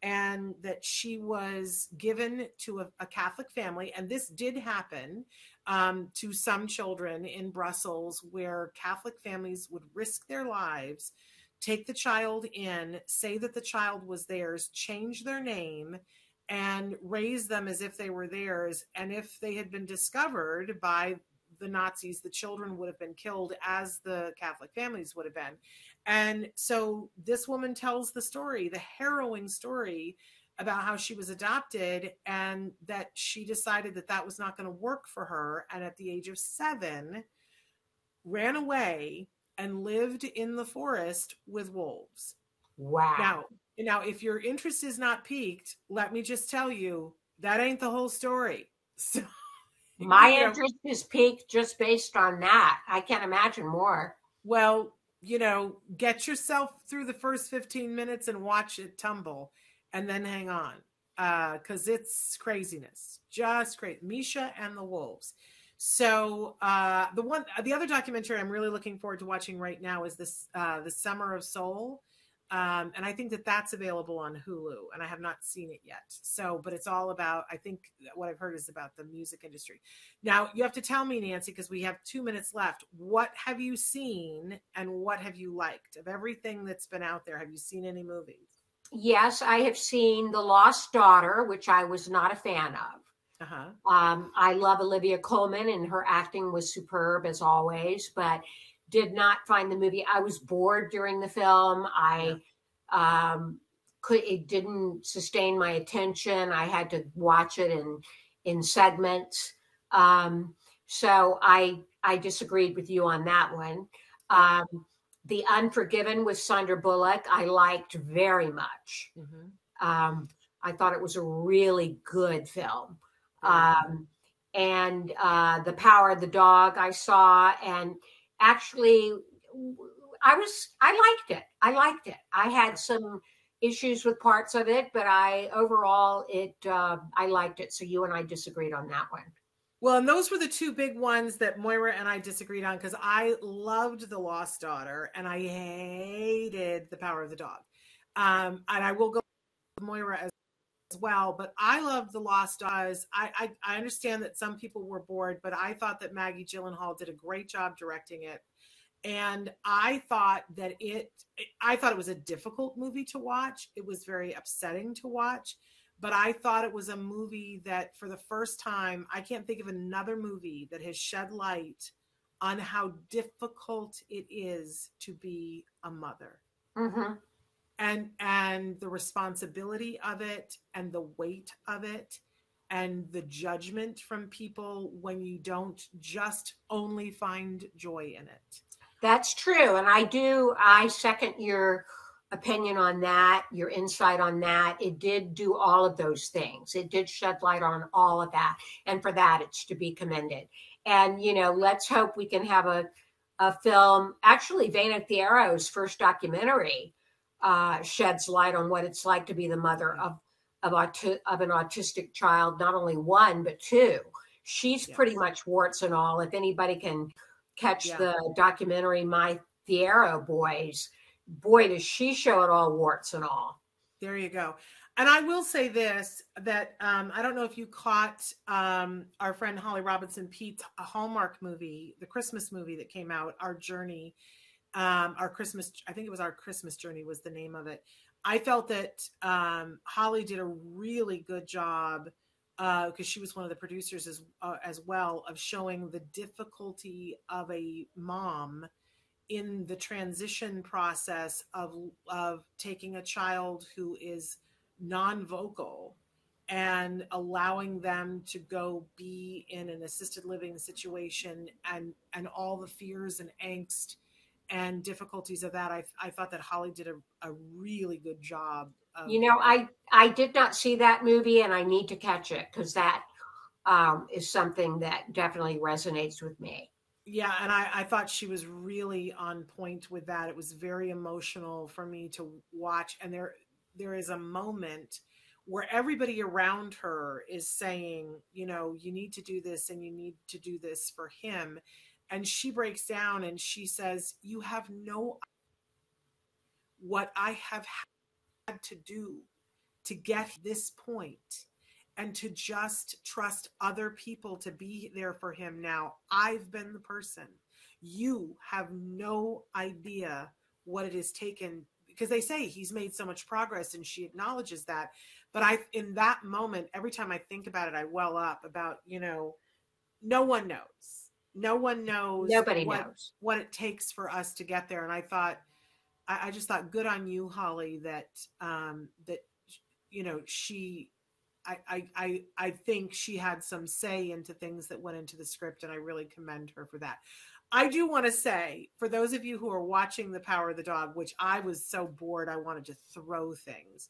and that she was given to a, a Catholic family. And this did happen um, to some children in Brussels, where Catholic families would risk their lives, take the child in, say that the child was theirs, change their name, and raise them as if they were theirs. And if they had been discovered by the Nazis, the children would have been killed as the Catholic families would have been. And so this woman tells the story, the harrowing story about how she was adopted and that she decided that that was not going to work for her. And at the age of seven, ran away and lived in the forest with wolves. Wow. Now, now, if your interest is not piqued, let me just tell you that ain't the whole story. [laughs] So, My you know, interest is peaked just based on that. I can't imagine more. Well, you know, get yourself through the first 15 minutes and watch it tumble and then hang on. Uh, cause it's craziness. Just great. Misha and the Wolves. So uh, the one, the other documentary I'm really looking forward to watching right now is this, uh, the Summer of Soul, um, and I think that that's available on Hulu, and I have not seen it yet. So, but it's all about. I think what I've heard is about the music industry. Now you have to tell me, Nancy, because we have two minutes left. What have you seen, and what have you liked of everything that's been out there? Have you seen any movies? Yes, I have seen The Lost Daughter, which I was not a fan of. Uh-huh. Um, I love Olivia Colman, and her acting was superb as always, but did not find the movie. I was bored during the film. I um, could it didn't sustain my attention. I had to watch it in in segments. Um, so I I disagreed with you on that one. Um, the Unforgiven with Sandra Bullock, I liked very much. Mm-hmm. Um, I thought it was a really good film. Um, and uh, The Power of the Dog, I saw, and actually, I was, I liked it. I liked it. I had some issues with parts of it, but I overall, it, uh, I liked it. So you and I disagreed on that one. Well, and those were the two big ones that Moira and I disagreed on because I loved The Lost Daughter and I hated The Power of the Dog. Um, and I will go Moira as, as well, but I loved The Lost Daughters. I, I, I understand that some people were bored, but I thought that Maggie Gyllenhaal did a great job directing it. And I thought that it, I thought it was a difficult movie to watch. It was very upsetting to watch but I thought it was a movie that for the first time, I can't think of another movie that has shed light on how difficult it is to be a mother. Mm-hmm. And and the responsibility of it and the weight of it and the judgment from people when you don't just only find joy in it. That's true. And I do, I second your opinion on that, your insight on that. It did do all of those things. It did shed light on all of that. And for that, it's to be commended. And, you know, let's hope we can have a, a film. Actually, Vena Thiero's first documentary uh, sheds light on what it's like to be the mother of of, auti- of an autistic child, not only one, but two. She's yes. pretty much warts and all. If anybody can catch yeah. the documentary, My Thiero Boys, boy, does she show it all warts and all. There you go. And I will say this that um, I don't know if you caught um, our friend Holly Robinson Peete's Hallmark movie, the Christmas movie that came out, Our Journey, um, our Christmas, I think it was Our Christmas Journey was the name of it. I felt that um, Holly did a really good job because uh, she was one of the producers as uh, as well of showing the difficulty of a mom in the transition process of of taking a child who is non-vocal and allowing them to go be in an assisted living situation and and all the fears and angst and difficulties of that i, I thought that holly did a, a really good job of, you know i i did not see that movie and i need to catch it because that um, is something that definitely resonates with me. Yeah and I, I thought she was really on point with that. It was very emotional for me to watch and there there is a moment where everybody around her is saying you know you need to do this and you need to do this for him and she breaks down and she says you have no what i have had to do to get this point and to just trust other people to be there for him now. I've been the person. You have no idea what it has taken because they say he's made so much progress and she acknowledges that. But I, in that moment, every time I think about it, I well up about, you know, no one knows. No one knows. Nobody what, knows what it takes for us to get there. And I thought, I, I just thought, good on you, Holly, that um, that you know she I, I I i think she had some say into things that went into the script, and I really commend her for that. I do want to say, for those of you who are watching The Power of the Dog, which I was so bored, I wanted to throw things.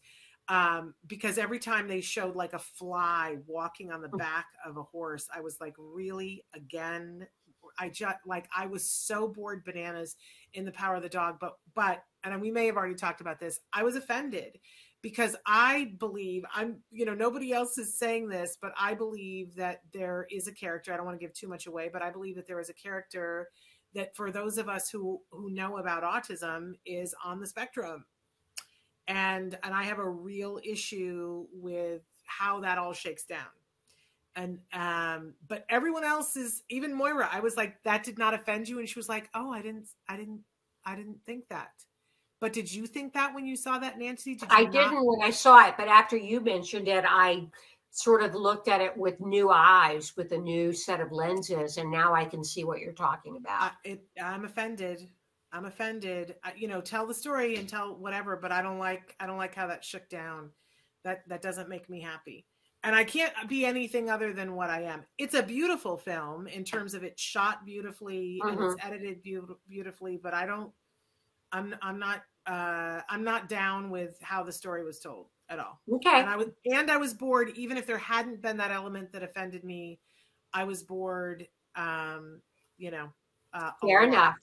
Um, because every time they showed like a fly walking on the hmm. back of a horse, I was like, really? Again? I just like I was so bored bananas in the power of the dog, but but and we may have already talked about this. I was offended because I believe I'm, you know, nobody else is saying this, but I believe that there is a character. I don't want to give too much away, but I believe that there is a character that for those of us who who know about autism is on the spectrum. And and I have a real issue with how that all shakes down. And um but everyone else is even Moira, I was like that did not offend you and she was like, "Oh, I didn't I didn't I didn't think that." But did you think that when you saw that, Nancy? Did I not? didn't when I saw it, but after you mentioned it, I sort of looked at it with new eyes, with a new set of lenses, and now I can see what you're talking about. Uh, it, I'm offended. I'm offended. I, you know, tell the story and tell whatever, but I don't like. I don't like how that shook down. That that doesn't make me happy. And I can't be anything other than what I am. It's a beautiful film in terms of it's shot beautifully mm-hmm. and it's mm-hmm. edited be- beautifully, but I don't I'm I'm not uh I'm not down with how the story was told at all. Okay. And I was and I was bored even if there hadn't been that element that offended me. I was bored um you know uh fair enough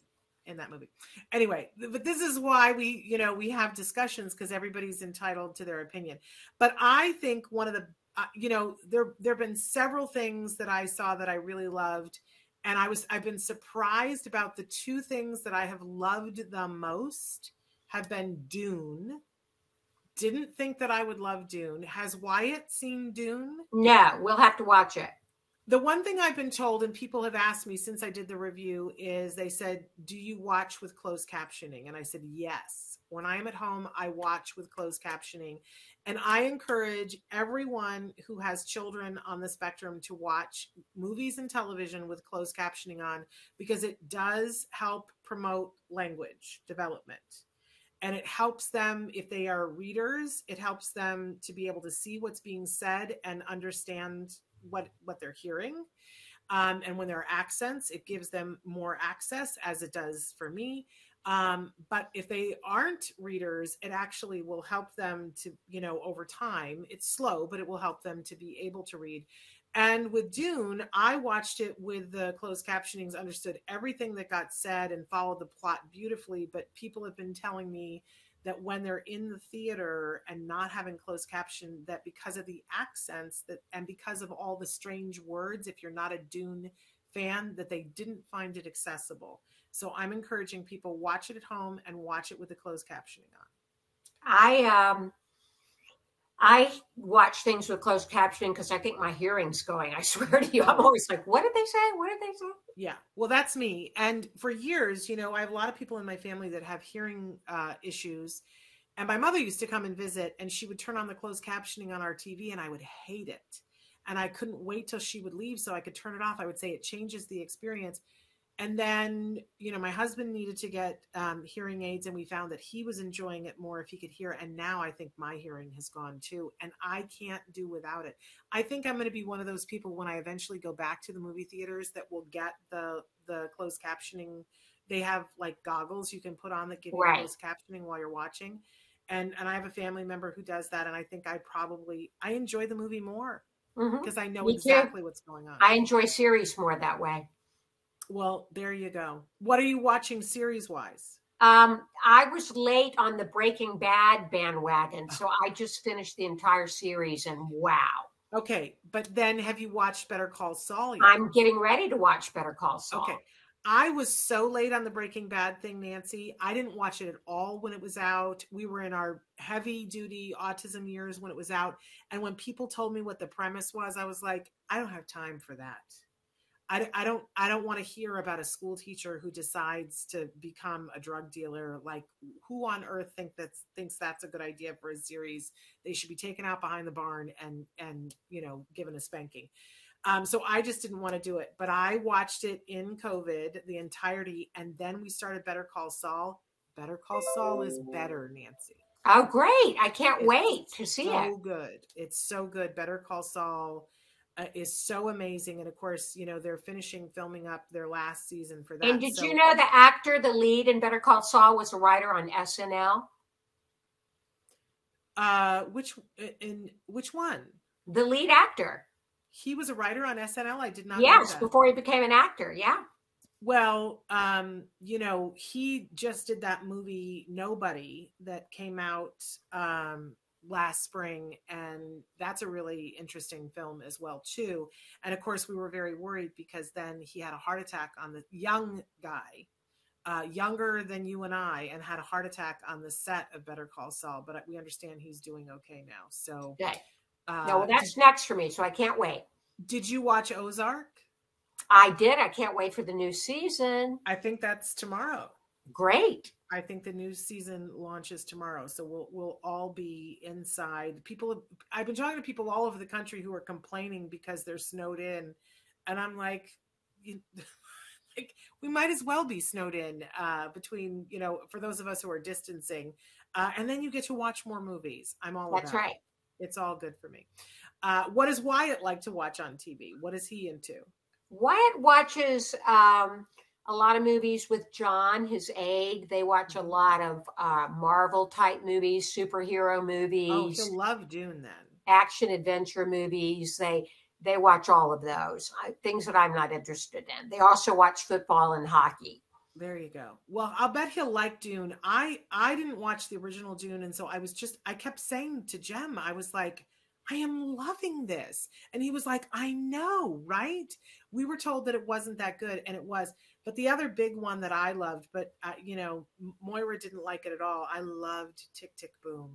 in that movie. Anyway, but this is why we, you know, we have discussions because everybody's entitled to their opinion. But I think one of the, uh, you know, there there have been several things that I saw that I really loved, and I was I've been surprised about the two things that I have loved the most have been Dune. Didn't think that I would love Dune. Has Wyatt seen Dune? No, we'll have to watch it. The one thing I've been told, and people have asked me since I did the review, is they said, Do you watch with closed captioning? And I said, Yes. When I am at home, I watch with closed captioning. And I encourage everyone who has children on the spectrum to watch movies and television with closed captioning on because it does help promote language development. And it helps them, if they are readers, it helps them to be able to see what's being said and understand what, what they're hearing. Um, and when there are accents, it gives them more access, as it does for me. Um, but if they aren't readers, it actually will help them to, you know, over time. It's slow, but it will help them to be able to read. And with Dune, I watched it with the closed captionings, understood everything that got said, and followed the plot beautifully. But people have been telling me that when they're in the theater and not having closed caption, that because of the accents that and because of all the strange words, if you're not a Dune fan, that they didn't find it accessible. So I'm encouraging people watch it at home and watch it with the closed captioning on. I um I watch things with closed captioning because I think my hearing's going. I [laughs] swear to you, I'm always like, what did they say? What did they say? Yeah, well, that's me. And for years, you know, I have a lot of people in my family that have hearing uh, issues. And my mother used to come and visit, and she would turn on the closed captioning on our TV, and I would hate it. And I couldn't wait till she would leave so I could turn it off. I would say it changes the experience and then you know my husband needed to get um, hearing aids and we found that he was enjoying it more if he could hear and now i think my hearing has gone too and i can't do without it i think i'm going to be one of those people when i eventually go back to the movie theaters that will get the the closed captioning they have like goggles you can put on that give you closed captioning while you're watching and and i have a family member who does that and i think i probably i enjoy the movie more because mm-hmm. i know Me exactly too. what's going on i enjoy series more that way well, there you go. What are you watching series wise? Um, I was late on the Breaking Bad bandwagon, so I just finished the entire series, and wow. Okay, but then have you watched Better Call Saul? Yet? I'm getting ready to watch Better Call Saul. Okay. I was so late on the Breaking Bad thing, Nancy. I didn't watch it at all when it was out. We were in our heavy duty autism years when it was out. And when people told me what the premise was, I was like, I don't have time for that. I, I don't I don't want to hear about a school teacher who decides to become a drug dealer. Like who on earth think that's thinks that's a good idea for a series? They should be taken out behind the barn and and you know given a spanking. Um, so I just didn't want to do it. But I watched it in COVID the entirety, and then we started Better Call Saul. Better Call Saul is better, Nancy. Oh, great! I can't it's wait to see so it. So good. It's so good. Better Call Saul uh, is so amazing. And of course, you know, they're finishing filming up their last season for that. And did so, you know the actor, the lead in Better Call Saul was a writer on SNL? Uh, which in which one? The lead actor. He was a writer on SNL. I did not. Yes, before he became an actor. Yeah. Well, um, you know, he just did that movie Nobody that came out um last spring and that's a really interesting film as well too. And of course, we were very worried because then he had a heart attack on the young guy. Uh, younger than you and I, and had a heart attack on the set of Better Call Saul. But we understand he's doing okay now. So, Okay. uh, no, well, that's next for me, so I can't wait. did you watch Ozark? I did. I can't wait for the new season. I think that's tomorrow. Great. I think the new season launches tomorrow, so we'll we'll all be inside. People, I've been talking to people all over the country who are complaining because they're snowed in, and I'm like, you, [laughs] like we might as well be snowed in uh, between you know for those of us who are distancing, uh, and then you get to watch more movies. I'm all That's it. right. It's all good for me. Uh, what does Wyatt like to watch on TV? What is he into? Wyatt watches um, a lot of movies with John, his aide. They watch a lot of uh, Marvel type movies, superhero movies. Oh, he'll love Dune then. action adventure movies. They they watch all of those things that I'm not interested in. They also watch football and hockey. There you go. Well, I'll bet he'll like Dune. I I didn't watch the original Dune, and so I was just I kept saying to Jem, I was like, I am loving this, and he was like, I know, right? We were told that it wasn't that good, and it was. But the other big one that I loved, but uh, you know, Moira didn't like it at all. I loved Tick Tick Boom.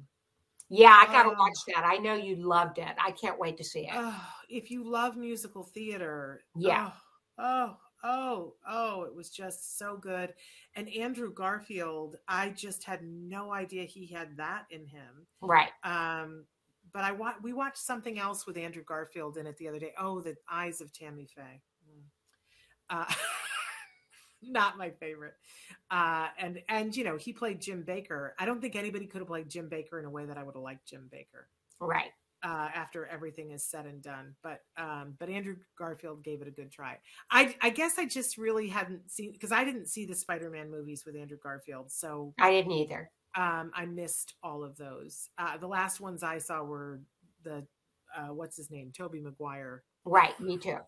Yeah, I got to Oh. watch that. I know you loved it. I can't wait to see it. Oh, if you love musical theater, Yeah. Oh, oh, oh, oh, it was just so good. And Andrew Garfield, I just had no idea he had that in him. right. Um, but I wa- we watched something else with Andrew Garfield in it the other day. Oh, the Eyes of Tammy Faye. Mm. Uh, [laughs] [laughs] not my favorite. Uh, and and you know he played Jim Bakker. I don't think anybody could have played Jim Bakker in a way that I would have liked Jim Bakker Right. uh, after everything is said and done. But um, but Andrew Garfield gave it a good try. I I guess I just really hadn't seen because I didn't see the Spider-Man movies with Andrew Garfield, so I didn't either. um, I missed all of those. Uh, the last ones I saw were the uh, what's his name, Tobey Maguire. Right. Me too.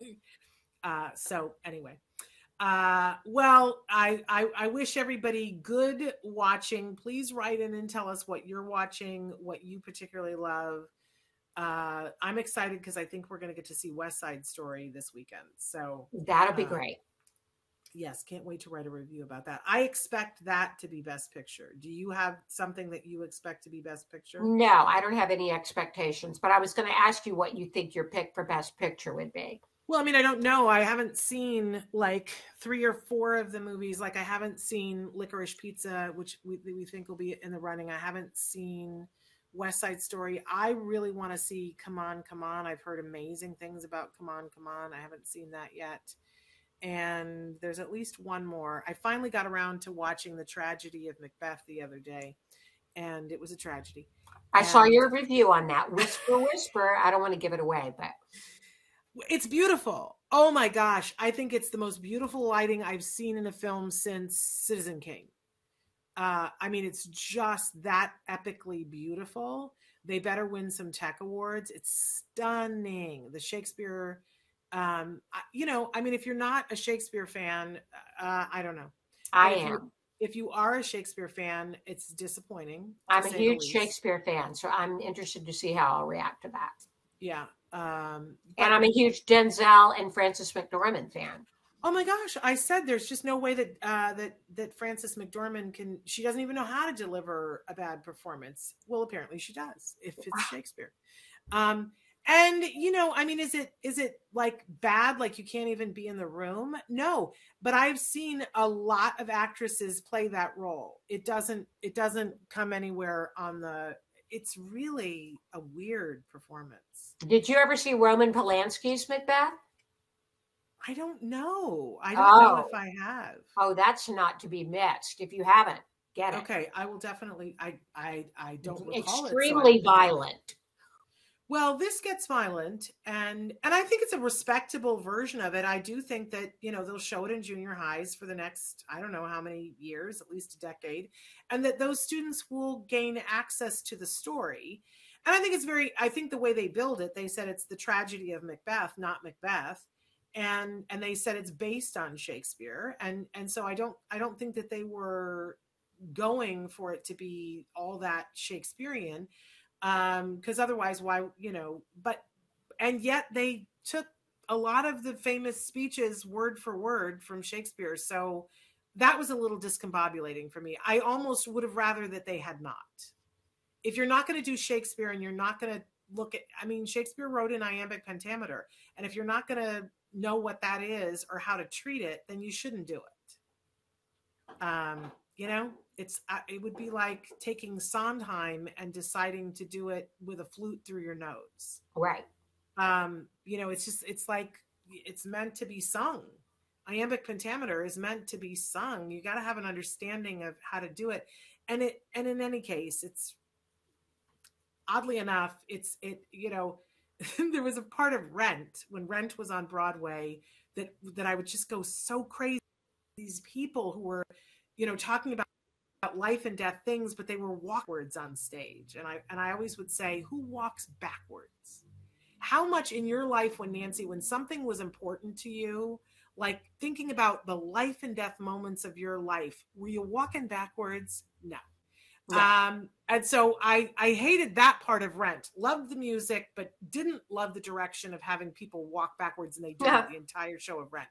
Uh, so anyway. Uh, well, I, I I wish everybody good watching. Please write in and tell us what you're watching, what you particularly love. Uh, I'm excited because I think we're going to get to see West Side Story this weekend. So That'll be Uh, great. yes, can't wait to write a review about that. I expect that to be Best Picture. Do you have something that you expect to be Best Picture? No, I don't have any expectations, but I was going to ask you what you think your pick for best picture would be. Well, I mean, I don't know. I haven't seen like three or four of the movies. Like, I haven't seen Licorice Pizza, which we, we think will be in the running. I haven't seen West Side Story. I really want to see Come On, Come On. I've heard amazing things about Come On, Come On. I haven't seen that yet. And there's at least one more. I finally got around to watching The Tragedy of Macbeth the other day, and it was a tragedy. I saw your review on that. Whisper, whisper. I don't want to give it away, but It's beautiful. Oh my gosh. I think it's the most beautiful lighting I've seen in a film since Citizen Kane. Uh, I mean, it's just that epically beautiful. They better win some tech awards. It's stunning. The Shakespeare, um, you know, I mean, if you're not a Shakespeare fan, uh, I don't know. I But if you- am. If you are a Shakespeare fan, it's disappointing. I'm a huge. Shakespeare fan, so I'm interested to see how I'll react to that. Yeah. Um, And I'm a huge Denzel and Frances McDormand fan. Oh my gosh! I said there's just no way that uh, that that Frances McDormand can. She doesn't even know how to deliver a bad performance. Well, apparently she does. If it's Shakespeare, um, and you know, I mean, is it is it like bad? Like you can't even be in the room? No, but I've seen a lot of actresses play that role. It doesn't it doesn't come anywhere on the. It's really a weird performance. Did you ever see Roman Polanski's Macbeth? I don't know. I don't know Oh. if I have. Oh, that's not to be missed. If you haven't, get it. Okay, I will definitely. I I I don't recall it, so I Extremely violent. Well, this gets violent, and and I think it's a respectable version of it. I do think that you know they'll show it in junior highs for the next I don't know how many years, at least a decade, and that those students will gain access to the story. And I think it's very. I think the way they build it, they said it's the tragedy of Macbeth, not Macbeth, and and they said it's based on Shakespeare, and and so I don't I don't think that they were going for it to be all that Shakespearean, because um, otherwise, why you know? But and yet they took a lot of the famous speeches word for word from Shakespeare, so that was a little discombobulating for me. I almost would have rather that they had not. If you're not going to do Shakespeare and you're not going to look at, I mean, Shakespeare wrote an iambic pentameter, and if you're not going to know what that is or how to treat it, then you shouldn't do it. Um, you know, it's uh, it would be like taking Sondheim and deciding to do it with a flute through your nose. Right. Um, you know, it's just it's like it's meant to be sung. Iambic pentameter is meant to be sung. You got to have an understanding of how to do it. And it and in any case, it's oddly enough, it's it you know [laughs] there was a part of Rent when Rent was on Broadway that that I would just go so crazy. These people who were, you know, talking about, about life and death things, but they were backwards on stage, and I and I always would say, who walks backwards? How much in your life, when Nancy, when something was important to you, like thinking about the life and death moments of your life, were you walking backwards? No. Um, and so I I hated that part of Rent. Loved the music, but didn't love the direction of having people walk backwards, and they did yeah. the entire show of Rent.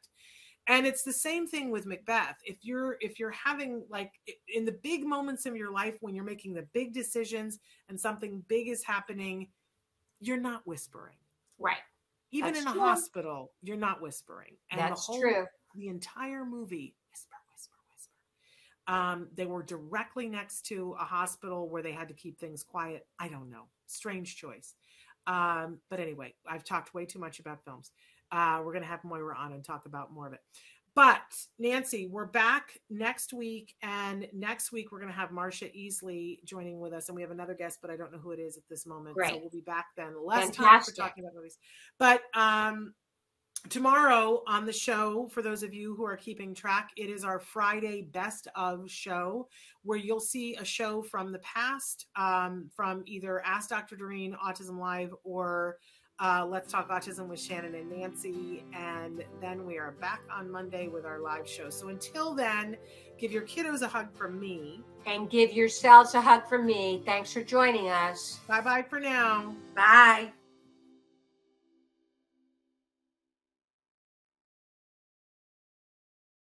And it's the same thing with Macbeth. If you're if you're having like in the big moments of your life when you're making the big decisions and something big is happening, you're not whispering. Right. Even That's in a true. hospital, you're not whispering. And That's the whole, true. The entire movie whisper, whisper, whisper. um, they were directly next to a hospital where they had to keep things quiet. I don't know. Strange choice. Um, but anyway, I've talked way too much about films. Uh, we're going to have Moira on and talk about more of it. But Nancy, we're back next week, and next week we're going to have Marcia Easley joining with us, and we have another guest, but I don't know who it is at this moment. Right. So we'll be back then. Less time for talking about movies, but um, tomorrow on the show, for those of you who are keeping track, it is our Friday best of show where you'll see a show from the past um, from either Ask Dr. Doreen, Autism Live, or uh, Let's Talk Autism with Shannon and Nancy. And then we are back on Monday with our live show. So until then, give your kiddos a hug from me. And give yourselves a hug from me. Thanks for joining us. Bye bye for now. Bye.